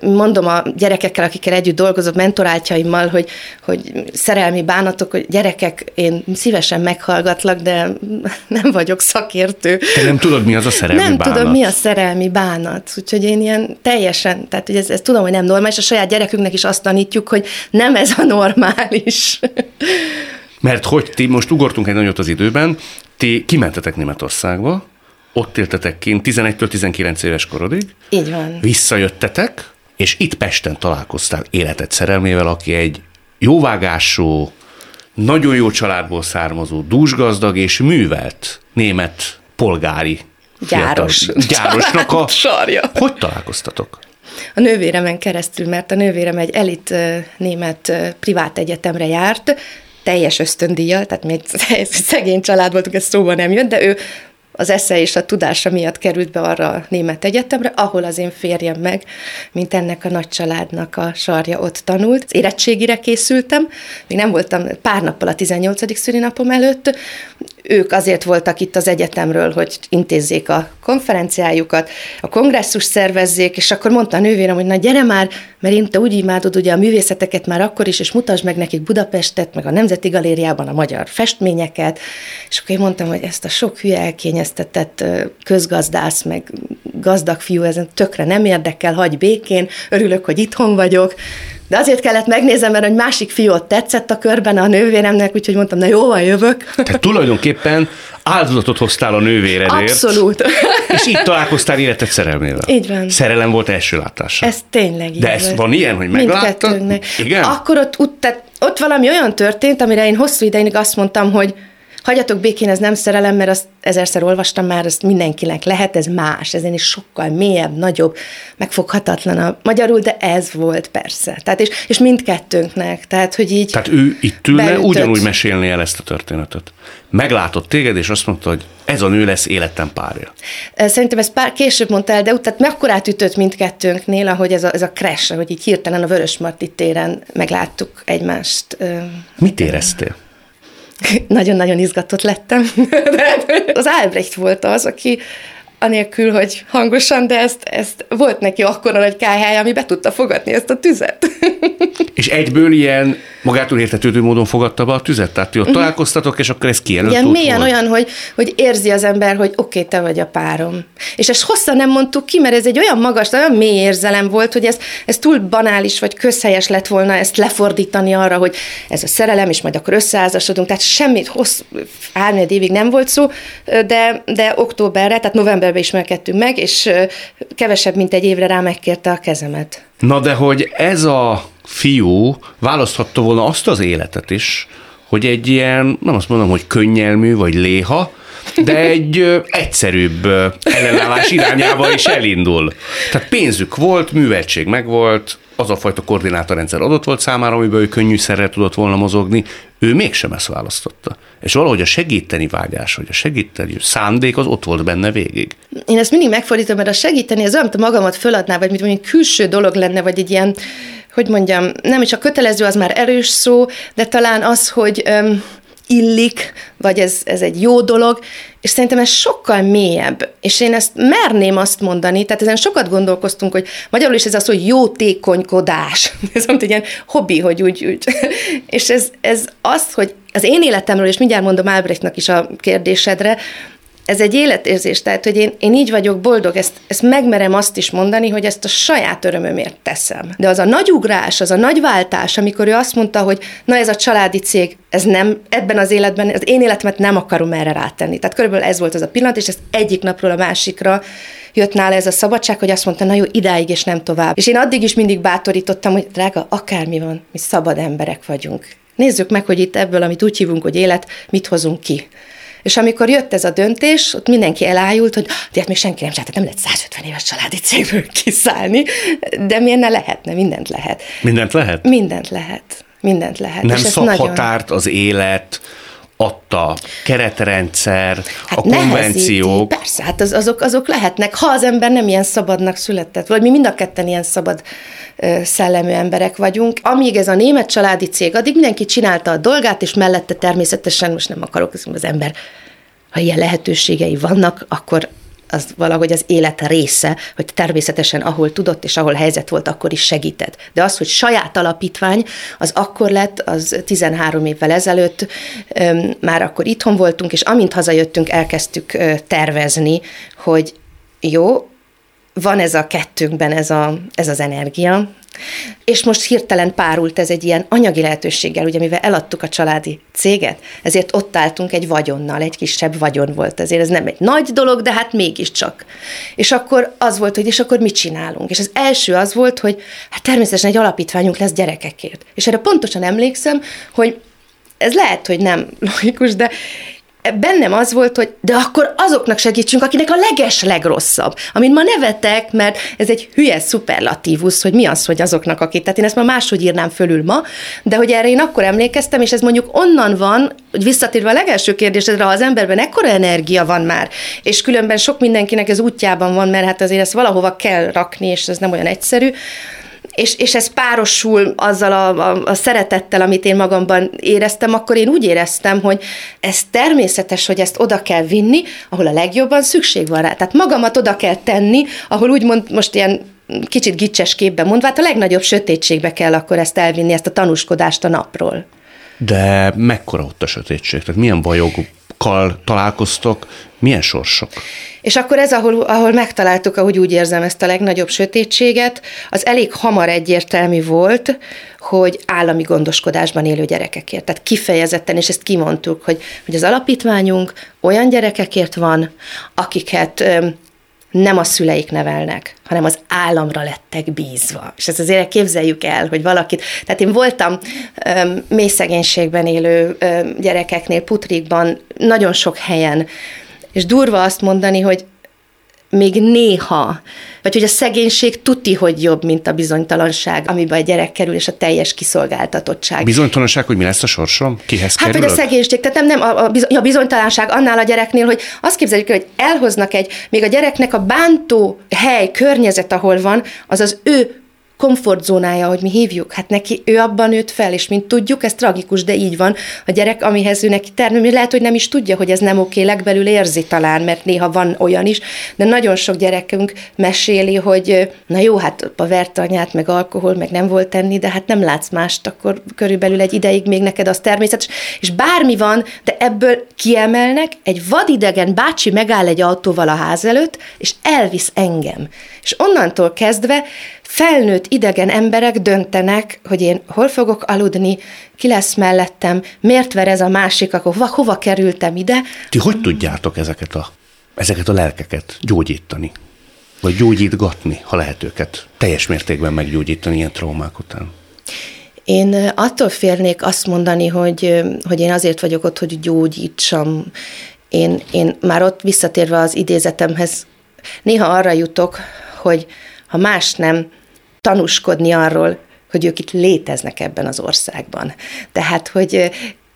mondom a gyerekekkel, akikkel együtt dolgozok, mentoráltjaimmal, hogy, hogy szerelmi bánatok, hogy gyerekek, én szívesen meghallgatlak, de nem vagyok szakértő. Te nem tudod, mi az a szerelmi nem bánat? Nem tudom, mi a szerelmi bánat. Úgyhogy én ilyen teljesen, tehát hogy ez, ez tudom, hogy nem normális, a saját gyerekünknek is azt tanítjuk, hogy nem ez a normális. Mert hogy ti most ugortunk egy nagyot az időben, ti kimentetek Németországba, ott éltetek kint 11-től 19 éves korodig. Így van. Visszajöttetek, és itt Pesten találkoztál életed szerelmével, aki egy jóvágású, nagyon jó családból származó, dúsgazdag és művelt német polgári Gyáros. Fiatal, gyárosnak a... Sarja. Hogy találkoztatok? A nővéremen keresztül, mert a nővérem egy elit német privát egyetemre járt, teljes ösztöndíjjal, tehát még szegény család voltunk, ez szóba nem jött, de ő az esze és a tudása miatt került be arra a német egyetemre, ahol az én férjem meg, mint ennek a nagy családnak a sarja ott tanult. Érettségire készültem, még nem voltam pár nappal a 18. szülinapom előtt, ők azért voltak itt az egyetemről, hogy intézzék a konferenciájukat, a kongresszus szervezzék, és akkor mondta a nővérem, hogy na gyere már, mert én te úgy imádod ugye a művészeteket már akkor is, és mutasd meg nekik Budapestet, meg a Nemzeti Galériában a magyar festményeket, és akkor én mondtam, hogy ezt a sok hülye elkényeztetett közgazdász, meg gazdag fiú, ezen tökre nem érdekel, hagy békén, örülök, hogy itthon vagyok, de azért kellett megnézem, mert egy másik fiú ott tetszett a körben a nővéremnek, úgyhogy mondtam, na jó, van, jövök. Tehát tulajdonképpen áldozatot hoztál a nővéredért. Abszolút. És így találkoztál életed szerelmével. Így van. Szerelem volt első látásra. Ez tényleg így De ez van ilyen, hogy megláttad? Igen? Akkor ott, ott, tehát ott valami olyan történt, amire én hosszú ideig azt mondtam, hogy hagyjatok békén, ez nem szerelem, mert azt ezerszer olvastam már, azt mindenkinek lehet, ez más, ezen is sokkal mélyebb, nagyobb, megfoghatatlanabb magyarul, de ez volt persze. Tehát és, és mindkettőnknek, tehát hogy így Tehát ő itt ülne, beütött. ugyanúgy mesélni el ezt a történetet. Meglátott téged, és azt mondta, hogy ez a nő lesz életem párja. Szerintem ezt pár később mondta el, de utána akkor átütött mindkettőnknél, ahogy ez a, ez a crash, hogy így hirtelen a Vörös Marti téren megláttuk egymást. Mit éreztél? Nagyon-nagyon izgatott lettem. az Albrecht volt az, aki anélkül, hogy hangosan, de ezt, ezt volt neki akkor a nagy kályhája, ami be tudta fogadni ezt a tüzet. És egyből ilyen magától értetődő módon fogadta be a tüzet? Tehát ti ott uh-huh. találkoztatok, és akkor ez kijelölt Ilyen mélyen olyan, hogy, hogy érzi az ember, hogy oké, okay, te vagy a párom. És ezt hosszan nem mondtuk ki, mert ez egy olyan magas, olyan mély érzelem volt, hogy ez, ez túl banális, vagy közhelyes lett volna ezt lefordítani arra, hogy ez a szerelem, és majd akkor összeházasodunk. Tehát semmit hossz, háromnyed évig nem volt szó, de, de októberre, tehát novemberben ismerkedtünk meg, és kevesebb, mint egy évre rá megkérte a kezemet. Na de hogy ez a fiú választhatta volna azt az életet is, hogy egy ilyen, nem azt mondom, hogy könnyelmű vagy léha, de egy egyszerűbb ellenállás irányába is elindul. Tehát pénzük volt, műveltség megvolt, az a fajta koordinátorrendszer adott volt számára, amiben ő könnyűszerrel tudott volna mozogni, ő mégsem ezt választotta. És valahogy a segíteni vágyás, vagy a segíteni szándék az ott volt benne végig. Én ezt mindig megfordítom, mert a segíteni az olyan, magamat föladná, vagy mint mondjuk külső dolog lenne, vagy egy ilyen, hogy mondjam, nem is a kötelező, az már erős szó, de talán az, hogy öm, illik, vagy ez, ez egy jó dolog, és szerintem ez sokkal mélyebb, és én ezt merném azt mondani, tehát ezen sokat gondolkoztunk, hogy magyarul is ez az, hogy jótékonykodás, ez egy ilyen hobbi, hogy úgy, úgy. és ez, ez az, hogy az én életemről, és mindjárt mondom Albrechtnak is a kérdésedre, ez egy életérzés, tehát, hogy én, én így vagyok boldog, ezt, ezt megmerem azt is mondani, hogy ezt a saját örömömért teszem. De az a nagy ugrás, az a nagy váltás, amikor ő azt mondta, hogy na ez a családi cég, ez nem, ebben az életben, az én életemet nem akarom erre rátenni. Tehát körülbelül ez volt az a pillanat, és ez egyik napról a másikra jött nála ez a szabadság, hogy azt mondta, na jó, idáig és nem tovább. És én addig is mindig bátorítottam, hogy drága, akármi van, mi szabad emberek vagyunk. Nézzük meg, hogy itt ebből, amit úgy hívunk, hogy élet, mit hozunk ki. És amikor jött ez a döntés, ott mindenki elájult, hogy de hát még senki nem csinálta, nem lehet 150 éves családi cégből kiszállni, de miért ne lehetne, mindent lehet. Mindent lehet? Mindent lehet. Mindent lehet. Nem szab nagyon... határt az élet, adta keretrendszer, hát a konvenciók. Nehezíti. Persze, hát az, azok, azok lehetnek, ha az ember nem ilyen szabadnak született, vagy mi mind a ketten ilyen szabad szellemű emberek vagyunk. Amíg ez a német családi cég, addig mindenki csinálta a dolgát, és mellette természetesen, most nem akarok, az ember ha ilyen lehetőségei vannak, akkor az valahogy az élet része, hogy természetesen ahol tudott és ahol helyzet volt, akkor is segített. De az, hogy saját alapítvány, az akkor lett, az 13 évvel ezelőtt, már akkor itthon voltunk, és amint hazajöttünk, elkezdtük tervezni, hogy jó, van ez a kettőnkben ez, a, ez az energia, és most hirtelen párult ez egy ilyen anyagi lehetőséggel, ugye mivel eladtuk a családi céget, ezért ott álltunk egy vagyonnal, egy kisebb vagyon volt, ezért ez nem egy nagy dolog, de hát mégiscsak. És akkor az volt, hogy és akkor mit csinálunk? És az első az volt, hogy hát természetesen egy alapítványunk lesz gyerekekért. És erre pontosan emlékszem, hogy ez lehet, hogy nem logikus, de bennem az volt, hogy de akkor azoknak segítsünk, akinek a leges legrosszabb. Amit ma nevetek, mert ez egy hülye szuperlatívusz, hogy mi az, hogy azoknak, akik. Tehát én ezt már máshogy írnám fölül ma, de hogy erre én akkor emlékeztem, és ez mondjuk onnan van, hogy visszatérve a legelső kérdésedre, ha az emberben ekkora energia van már, és különben sok mindenkinek ez útjában van, mert hát azért ezt valahova kell rakni, és ez nem olyan egyszerű, és, és ez párosul azzal a, a, a szeretettel, amit én magamban éreztem, akkor én úgy éreztem, hogy ez természetes, hogy ezt oda kell vinni, ahol a legjobban szükség van rá. Tehát magamat oda kell tenni, ahol úgymond most ilyen kicsit gicses képben mondva, hát a legnagyobb sötétségbe kell akkor ezt elvinni, ezt a tanúskodást a napról. De mekkora ott a sötétség? Tehát milyen bajokkal találkoztok, milyen sorsok? És akkor ez, ahol, ahol megtaláltuk, ahogy úgy érzem, ezt a legnagyobb sötétséget, az elég hamar egyértelmű volt, hogy állami gondoskodásban élő gyerekekért. Tehát kifejezetten, és ezt kimondtuk, hogy, hogy az alapítványunk olyan gyerekekért van, akiket nem a szüleik nevelnek, hanem az államra lettek bízva. És ezt azért képzeljük el, hogy valakit, tehát én voltam öm, mély szegénységben élő öm, gyerekeknél, putrikban, nagyon sok helyen, és durva azt mondani, hogy még néha, vagy hogy a szegénység tuti, hogy jobb, mint a bizonytalanság, amiben a gyerek kerül, és a teljes kiszolgáltatottság. Bizonytalanság, hogy mi lesz a sorsom? Kihez Hát, kerülök? vagy a szegénység, tehát nem, nem a, a, a bizonytalanság annál a gyereknél, hogy azt képzeljük, hogy elhoznak egy, még a gyereknek a bántó hely, környezet, ahol van, az az ő komfortzónája, hogy mi hívjuk. Hát neki, ő abban nőtt fel, és mint tudjuk, ez tragikus, de így van. A gyerek, amihez ő neki termő, lehet, hogy nem is tudja, hogy ez nem oké, legbelül érzi talán, mert néha van olyan is, de nagyon sok gyerekünk meséli, hogy na jó, hát a vert anyát, meg alkohol, meg nem volt tenni, de hát nem látsz mást, akkor körülbelül egy ideig még neked az természetes. És bármi van, de ebből kiemelnek, egy vadidegen bácsi megáll egy autóval a ház előtt, és elvisz engem. És onnantól kezdve felnőtt idegen emberek döntenek, hogy én hol fogok aludni, ki lesz mellettem, miért ver ez a másik, akkor hova, hova kerültem ide. Ti hogy tudjátok ezeket a, ezeket a lelkeket gyógyítani? Vagy gyógyítgatni, ha lehet őket teljes mértékben meggyógyítani ilyen traumák után? Én attól félnék azt mondani, hogy, hogy én azért vagyok ott, hogy gyógyítsam. Én, én már ott visszatérve az idézetemhez, néha arra jutok, hogy ha más nem, tanúskodni arról, hogy ők itt léteznek ebben az országban. Tehát, hogy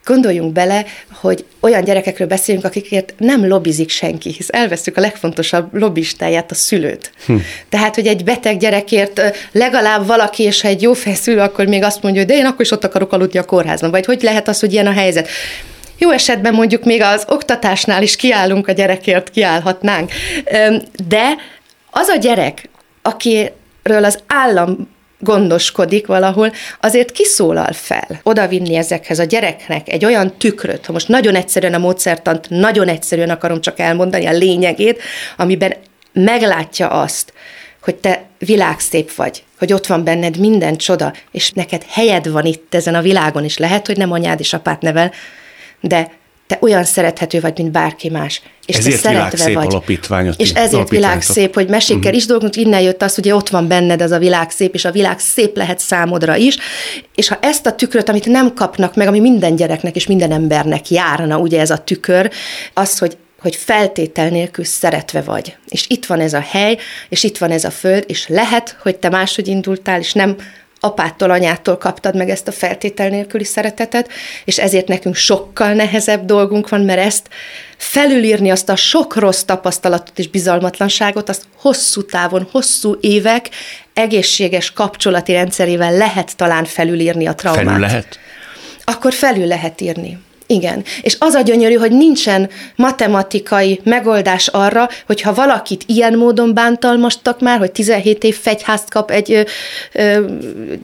gondoljunk bele, hogy olyan gyerekekről beszélünk, akikért nem lobbizik senki, hisz elveszük a legfontosabb lobbistáját, a szülőt. Hm. Tehát, hogy egy beteg gyerekért legalább valaki, és ha egy jó fejszülő, akkor még azt mondja, hogy de én akkor is ott akarok aludni a kórházban, vagy hogy lehet az, hogy ilyen a helyzet. Jó esetben mondjuk még az oktatásnál is kiállunk a gyerekért, kiállhatnánk. De az a gyerek, akiről az állam gondoskodik valahol, azért kiszólal fel. Oda vinni ezekhez a gyereknek egy olyan tükröt, ha most nagyon egyszerűen a módszertant, nagyon egyszerűen akarom csak elmondani a lényegét, amiben meglátja azt, hogy te világszép vagy, hogy ott van benned minden csoda, és neked helyed van itt ezen a világon, és lehet, hogy nem anyád és apát nevel, de te olyan szerethető vagy, mint bárki más. És ezért te szeretve vagy. alapítvány. És ezért világ szép, hogy mesékkel uh-huh. is dolgunk, innen jött az, hogy ott van benned az a világ szép, és a világ szép lehet számodra is. És ha ezt a tükröt, amit nem kapnak meg, ami minden gyereknek és minden embernek járna, ugye ez a tükör, az, hogy hogy feltétel nélkül szeretve vagy. És itt van ez a hely, és itt van ez a föld, és lehet, hogy te máshogy indultál, és nem apától, anyától kaptad meg ezt a feltétel nélküli szeretetet, és ezért nekünk sokkal nehezebb dolgunk van, mert ezt felülírni azt a sok rossz tapasztalatot és bizalmatlanságot, azt hosszú távon, hosszú évek egészséges kapcsolati rendszerével lehet talán felülírni a traumát. Felül lehet? Akkor felül lehet írni. Igen, és az a gyönyörű, hogy nincsen matematikai megoldás arra, hogyha valakit ilyen módon bántalmastak már, hogy 17 év fegyházt kap egy ö, ö,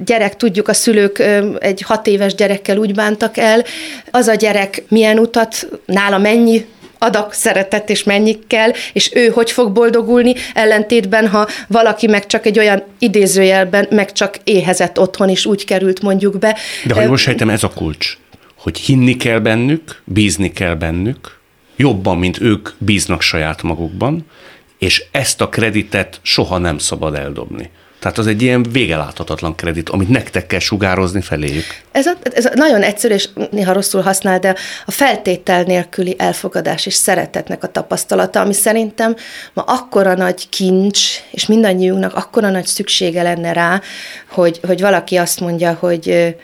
gyerek, tudjuk a szülők ö, egy hat éves gyerekkel úgy bántak el, az a gyerek milyen utat, nála mennyi adag szeretet és mennyit kell, és ő hogy fog boldogulni, ellentétben, ha valaki meg csak egy olyan idézőjelben, meg csak éhezett otthon is úgy került mondjuk be. De ha jól sejtem, ez a kulcs, hogy hinni kell bennük, bízni kell bennük, jobban, mint ők bíznak saját magukban, és ezt a kreditet soha nem szabad eldobni. Tehát az egy ilyen végeláthatatlan kredit, amit nektek kell sugározni feléjük. Ez, a, ez a nagyon egyszerű, és néha rosszul használ, de a feltétel nélküli elfogadás és szeretetnek a tapasztalata, ami szerintem ma akkora nagy kincs, és mindannyiunknak akkora nagy szüksége lenne rá, hogy, hogy valaki azt mondja, hogy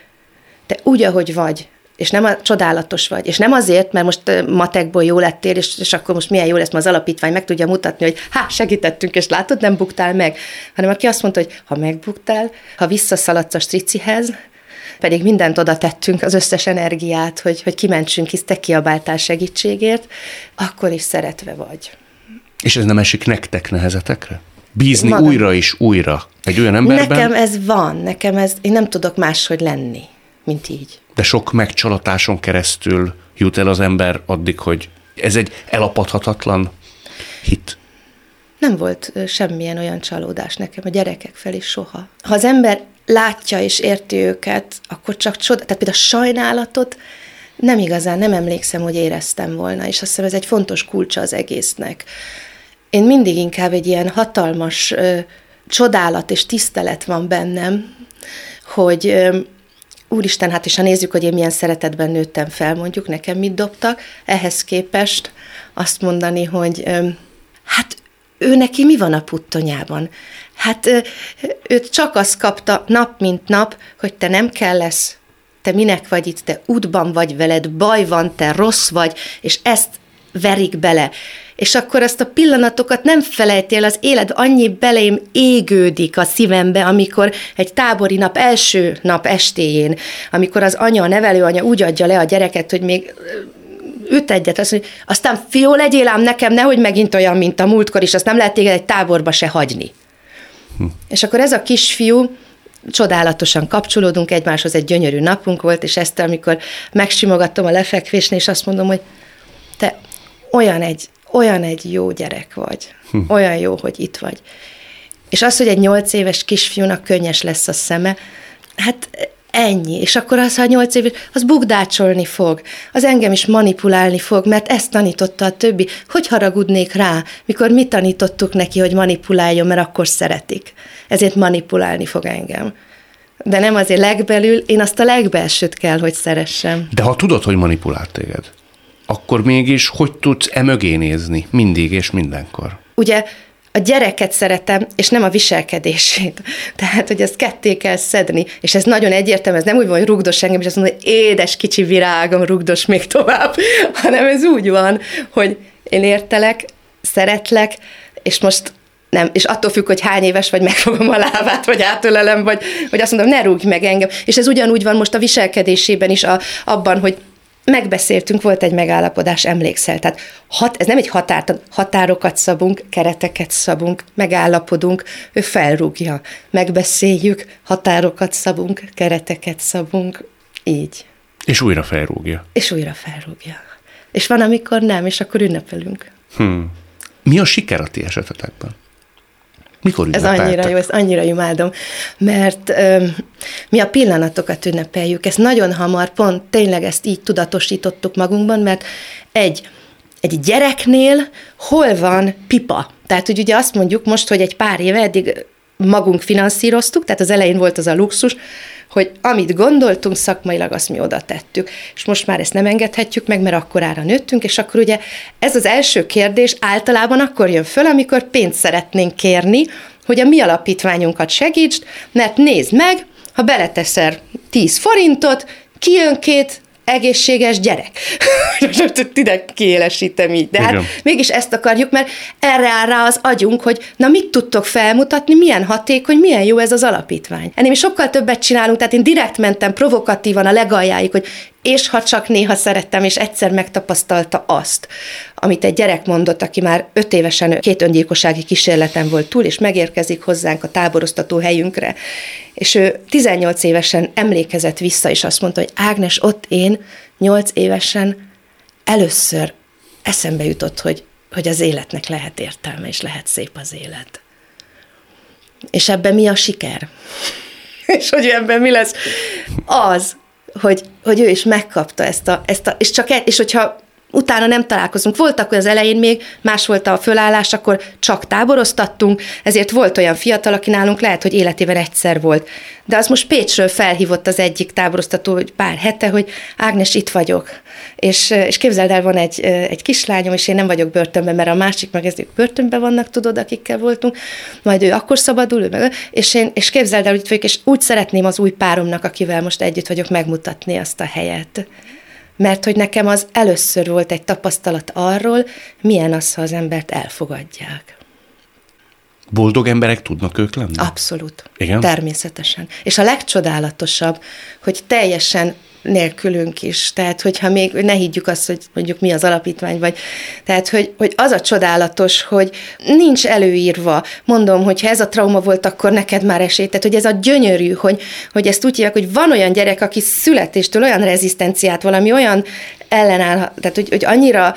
te úgy, ahogy vagy, és nem a, csodálatos vagy, és nem azért, mert most matekból jó lettél, és, és akkor most milyen jó lesz, mert az alapítvány meg tudja mutatni, hogy hát segítettünk, és látod, nem buktál meg, hanem aki azt mondta, hogy ha megbuktál, ha visszaszaladsz a stricihez, pedig mindent oda tettünk, az összes energiát, hogy, hogy kimentsünk, hisz te kiabáltál segítségért, akkor is szeretve vagy. És ez nem esik nektek nehezetekre? Bízni Magam. újra és újra egy olyan emberben? Nekem ez van, nekem ez, én nem tudok máshogy lenni, mint így de sok megcsalatáson keresztül jut el az ember addig, hogy ez egy elapadhatatlan hit. Nem volt semmilyen olyan csalódás nekem a gyerekek felé soha. Ha az ember látja és érti őket, akkor csak csoda, tehát például a sajnálatot nem igazán, nem emlékszem, hogy éreztem volna, és azt hiszem ez egy fontos kulcsa az egésznek. Én mindig inkább egy ilyen hatalmas ö, csodálat és tisztelet van bennem, hogy ö, úristen, hát és ha nézzük, hogy én milyen szeretetben nőttem fel, mondjuk nekem mit dobtak, ehhez képest azt mondani, hogy hát ő neki mi van a puttonyában? Hát őt csak azt kapta nap mint nap, hogy te nem kell lesz, te minek vagy itt, te útban vagy veled, baj van, te rossz vagy, és ezt verik bele és akkor ezt a pillanatokat nem felejtél, az élet annyi belém égődik a szívembe, amikor egy tábori nap első nap estéjén, amikor az anya, a nevelőanya úgy adja le a gyereket, hogy még üt egyet, azt mondja, aztán fió, legyél ám nekem, nehogy megint olyan, mint a múltkor is, azt nem lehet téged egy táborba se hagyni. Hm. És akkor ez a kisfiú, csodálatosan kapcsolódunk egymáshoz, egy gyönyörű napunk volt, és ezt, amikor megsimogatom a lefekvésnél, és azt mondom, hogy te olyan egy olyan egy jó gyerek vagy, hm. olyan jó, hogy itt vagy. És az, hogy egy nyolc éves kisfiúnak könnyes lesz a szeme, hát ennyi. És akkor az, ha a nyolc éves, az bugdácsolni fog, az engem is manipulálni fog, mert ezt tanította a többi. Hogy haragudnék rá, mikor mi tanítottuk neki, hogy manipuláljon, mert akkor szeretik. Ezért manipulálni fog engem. De nem azért legbelül, én azt a legbelsőt kell, hogy szeressem. De ha tudod, hogy manipulált téged, akkor mégis hogy tudsz e mögé nézni mindig és mindenkor? Ugye a gyereket szeretem, és nem a viselkedését. Tehát, hogy ezt ketté kell szedni, és ez nagyon egyértelmű, ez nem úgy van, hogy rugdos engem, és azt mondom, hogy édes kicsi virágom, rugdos még tovább, hanem ez úgy van, hogy én értelek, szeretlek, és most nem, és attól függ, hogy hány éves vagy, megfogom a lábát, vagy átölelem, vagy, vagy azt mondom, ne rúgj meg engem. És ez ugyanúgy van most a viselkedésében is, a, abban, hogy megbeszéltünk, volt egy megállapodás, emlékszel. Tehát hat, ez nem egy határ, határokat szabunk, kereteket szabunk, megállapodunk, ő felrúgja. Megbeszéljük, határokat szabunk, kereteket szabunk, így. És újra felrúgja. És újra felrúgja. És van, amikor nem, és akkor ünnepelünk. Hmm. Mi a siker a ti esetetekben? Mikor Ez annyira jó, ezt annyira imádom, mert ö, mi a pillanatokat ünnepeljük. Ezt nagyon hamar, pont tényleg ezt így tudatosítottuk magunkban, mert egy, egy gyereknél hol van pipa? Tehát, hogy ugye azt mondjuk most, hogy egy pár éve eddig magunk finanszíroztuk, tehát az elején volt az a luxus, hogy amit gondoltunk szakmailag, azt mi oda tettük. És most már ezt nem engedhetjük meg, mert akkorára nőttünk, és akkor ugye ez az első kérdés általában akkor jön föl, amikor pénzt szeretnénk kérni, hogy a mi alapítványunkat segítsd, mert nézd meg, ha beleteszel 10 forintot, kijön két egészséges gyerek. Tide kiélesítem így. De Igen. hát mégis ezt akarjuk, mert erre áll rá az agyunk, hogy na mit tudtok felmutatni, milyen hatékony, milyen jó ez az alapítvány. Ennél mi sokkal többet csinálunk, tehát én direkt mentem provokatívan a legaljáig, hogy és ha csak néha szerettem, és egyszer megtapasztalta azt, amit egy gyerek mondott, aki már öt évesen két öngyilkossági kísérleten volt túl, és megérkezik hozzánk a táboroztató helyünkre, és ő 18 évesen emlékezett vissza, és azt mondta, hogy Ágnes, ott én 8 évesen először eszembe jutott, hogy, hogy az életnek lehet értelme, és lehet szép az élet. És ebben mi a siker? és hogy ebben mi lesz? Az, hogy, hogy ő is megkapta ezt a, ezt a és csak egy, és hogyha utána nem találkozunk. Voltak, hogy az elején még más volt a fölállás, akkor csak táboroztattunk, ezért volt olyan fiatal, aki nálunk lehet, hogy életében egyszer volt. De az most Pécsről felhívott az egyik táboroztató, hogy pár hete, hogy Ágnes, itt vagyok. És, és képzeld el, van egy, egy kislányom, és én nem vagyok börtönben, mert a másik meg ezek börtönben vannak, tudod, akikkel voltunk, majd ő akkor szabadul, ő meg, és, én, és képzeld el, hogy vagyok, és úgy szeretném az új páromnak, akivel most együtt vagyok, megmutatni azt a helyet mert hogy nekem az először volt egy tapasztalat arról, milyen az, ha az embert elfogadják. Boldog emberek tudnak ők lenni? Abszolút. Igen? Természetesen. És a legcsodálatosabb, hogy teljesen nélkülünk is. Tehát, hogyha még ne higgyük azt, hogy mondjuk mi az alapítvány, vagy tehát, hogy, hogy az a csodálatos, hogy nincs előírva. Mondom, hogy ha ez a trauma volt, akkor neked már esély. Tehát, hogy ez a gyönyörű, hogy, hogy ezt úgy hívják, hogy van olyan gyerek, aki születéstől olyan rezisztenciát, valami olyan ellenáll, tehát hogy, hogy annyira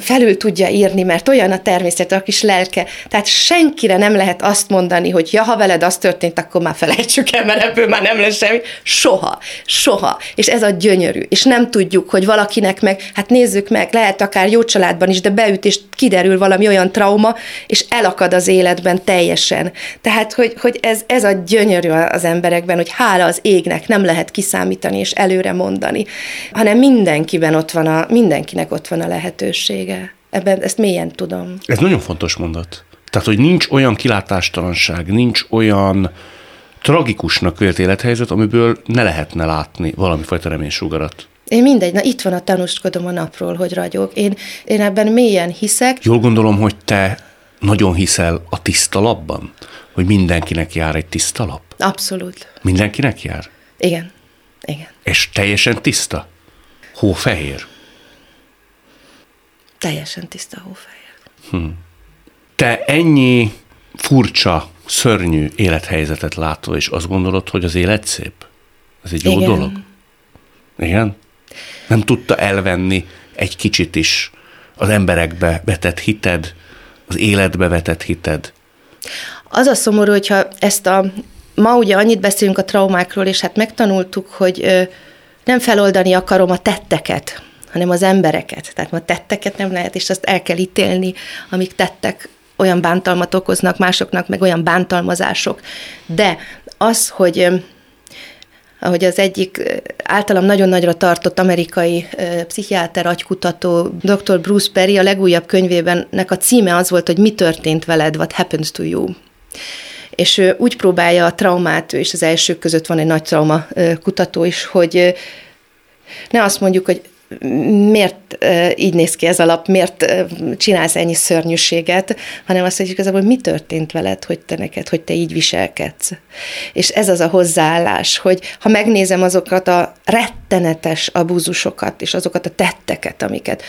felül tudja írni, mert olyan a természet, a kis lelke. Tehát senkire nem lehet azt mondani, hogy ja, ha veled az történt, akkor már felejtsük el, mert ebből már nem lesz semmi. Soha, soha. És ez a gyönyörű. És nem tudjuk, hogy valakinek meg, hát nézzük meg, lehet akár jó családban is, de beüt és kiderül valami olyan trauma, és elakad az életben teljesen. Tehát, hogy, hogy ez, ez a gyönyörű az emberekben, hogy hála az égnek nem lehet kiszámítani és előre mondani, hanem mindenkiben ott van a, mindenkinek ott van a lehetősége. Ebben ezt mélyen tudom. Ez nagyon fontos mondat. Tehát, hogy nincs olyan kilátástalanság, nincs olyan tragikusnak vélt élethelyzet, amiből ne lehetne látni valami fajta reménysugarat. Én mindegy, na itt van a tanúskodom a napról, hogy ragyog. Én, én ebben mélyen hiszek. Jól gondolom, hogy te nagyon hiszel a tiszta lapban? Hogy mindenkinek jár egy tiszta lap? Abszolút. Mindenkinek jár? Igen. Igen. És teljesen tiszta? Hófehér? Teljesen tiszta hófehér. Hm. Te ennyi furcsa, szörnyű élethelyzetet látod, és azt gondolod, hogy az élet szép? Ez egy jó Igen. dolog? Igen? Nem tudta elvenni egy kicsit is az emberekbe vetett hited, az életbe vetett hited? Az a szomorú, hogyha ezt a, ma ugye annyit beszélünk a traumákról, és hát megtanultuk, hogy nem feloldani akarom a tetteket, hanem az embereket. Tehát a tetteket nem lehet, és azt el kell ítélni, amik tettek olyan bántalmat okoznak másoknak, meg olyan bántalmazások. De az, hogy ahogy az egyik általam nagyon nagyra tartott amerikai pszichiáter, agykutató, dr. Bruce Perry a legújabb könyvében nek a címe az volt, hogy mi történt veled, what happened to you és ő úgy próbálja a traumát, és az elsők között van egy nagy trauma kutató is, hogy ne azt mondjuk, hogy miért így néz ki ez a lap, miért csinálsz ennyi szörnyűséget, hanem azt mondjuk igazából, hogy mi történt veled, hogy te neked, hogy te így viselkedsz. És ez az a hozzáállás, hogy ha megnézem azokat a rettenetes abúzusokat, és azokat a tetteket, amiket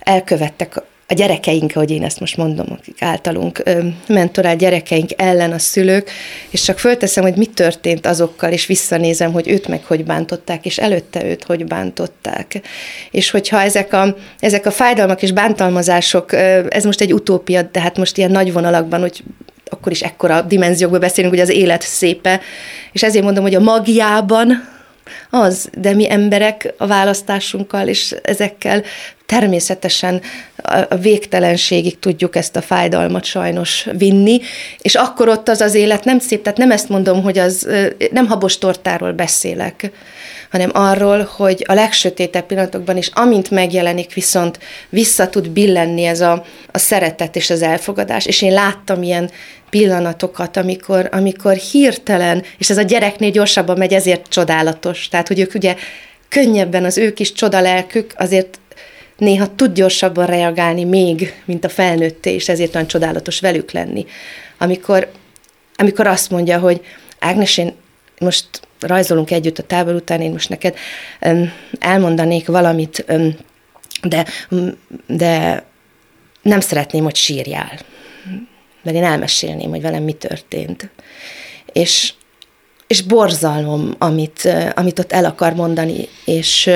elkövettek a gyerekeink, ahogy én ezt most mondom, akik általunk mentorál gyerekeink ellen a szülők, és csak fölteszem, hogy mi történt azokkal, és visszanézem, hogy őt meg hogy bántották, és előtte őt hogy bántották. És hogyha ezek a, ezek a fájdalmak és bántalmazások, ez most egy utópia, de hát most ilyen nagy vonalakban, hogy akkor is ekkora dimenziókból beszélünk, hogy az élet szépe, és ezért mondom, hogy a magiában, az, de mi emberek a választásunkkal és ezekkel természetesen a végtelenségig tudjuk ezt a fájdalmat sajnos vinni, és akkor ott az az élet nem szép, tehát nem ezt mondom, hogy az, nem habos tortáról beszélek, hanem arról, hogy a legsötétebb pillanatokban is, amint megjelenik, viszont vissza tud billenni ez a, a szeretet és az elfogadás, és én láttam ilyen pillanatokat, amikor, amikor hirtelen, és ez a gyereknél gyorsabban megy, ezért csodálatos. Tehát, hogy ők ugye könnyebben az ők is csodalelkük, azért néha tud gyorsabban reagálni még, mint a felnőtté, és ezért olyan csodálatos velük lenni. Amikor, amikor azt mondja, hogy Ágnes, én most rajzolunk együtt a tábor után, én most neked elmondanék valamit, de, de nem szeretném, hogy sírjál. Mert én elmesélném, hogy velem mi történt. És, és borzalom, amit, amit ott el akar mondani. És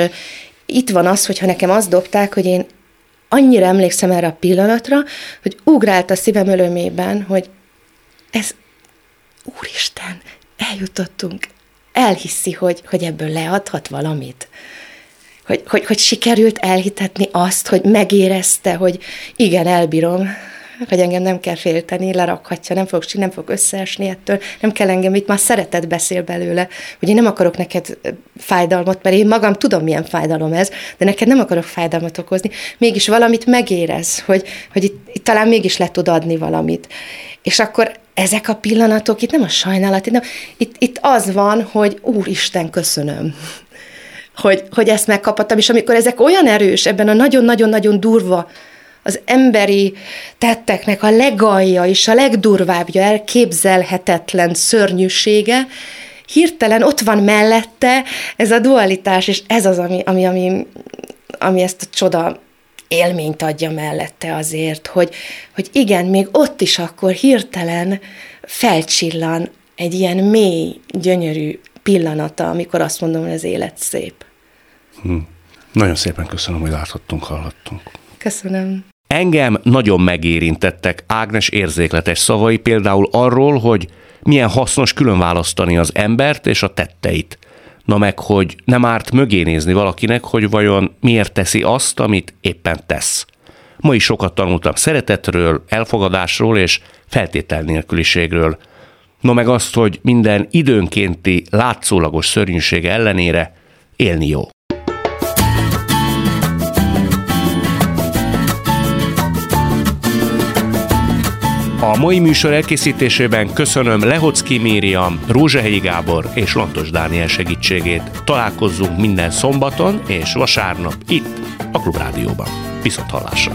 itt van az, hogyha nekem azt dobták, hogy én annyira emlékszem erre a pillanatra, hogy ugrált a szívem ölömében, hogy ez, úristen, eljutottunk, elhiszi, hogy, hogy ebből leadhat valamit. Hogy, hogy, hogy sikerült elhitetni azt, hogy megérezte, hogy igen, elbírom, hogy engem nem kell félteni, lerakhatja, nem fog, nem fog összeesni ettől, nem kell engem, itt már szeretet beszél belőle, hogy én nem akarok neked fájdalmat, mert én magam tudom, milyen fájdalom ez, de neked nem akarok fájdalmat okozni, mégis valamit megérez, hogy, hogy itt, itt talán mégis le tud adni valamit. És akkor ezek a pillanatok, itt nem a sajnálat, itt, nem, itt, itt az van, hogy Úristen, köszönöm hogy, hogy ezt megkaphattam, és amikor ezek olyan erős ebben a nagyon-nagyon-nagyon durva az emberi tetteknek a legalja és a legdurvábbja, elképzelhetetlen szörnyűsége, hirtelen ott van mellette ez a dualitás, és ez az, ami, ami, ami, ami ezt a csoda élményt adja mellette azért, hogy, hogy igen, még ott is akkor hirtelen felcsillan egy ilyen mély, gyönyörű pillanata, amikor azt mondom, hogy az élet szép. Hm. Nagyon szépen köszönöm, hogy láthattunk, hallhattunk. Köszönöm. Engem nagyon megérintettek Ágnes érzékletes szavai például arról, hogy milyen hasznos különválasztani az embert és a tetteit. Na meg, hogy nem árt mögé nézni valakinek, hogy vajon miért teszi azt, amit éppen tesz. Ma is sokat tanultam szeretetről, elfogadásról és feltétel nélküliségről. No meg azt, hogy minden időnkénti látszólagos szörnyűsége ellenére élni jó. A mai műsor elkészítésében köszönöm Lehocki Mériam, Rózsahelyi Gábor és Lantos Dániel segítségét. Találkozzunk minden szombaton és vasárnap itt, a Klubrádióban. Viszont hallásra!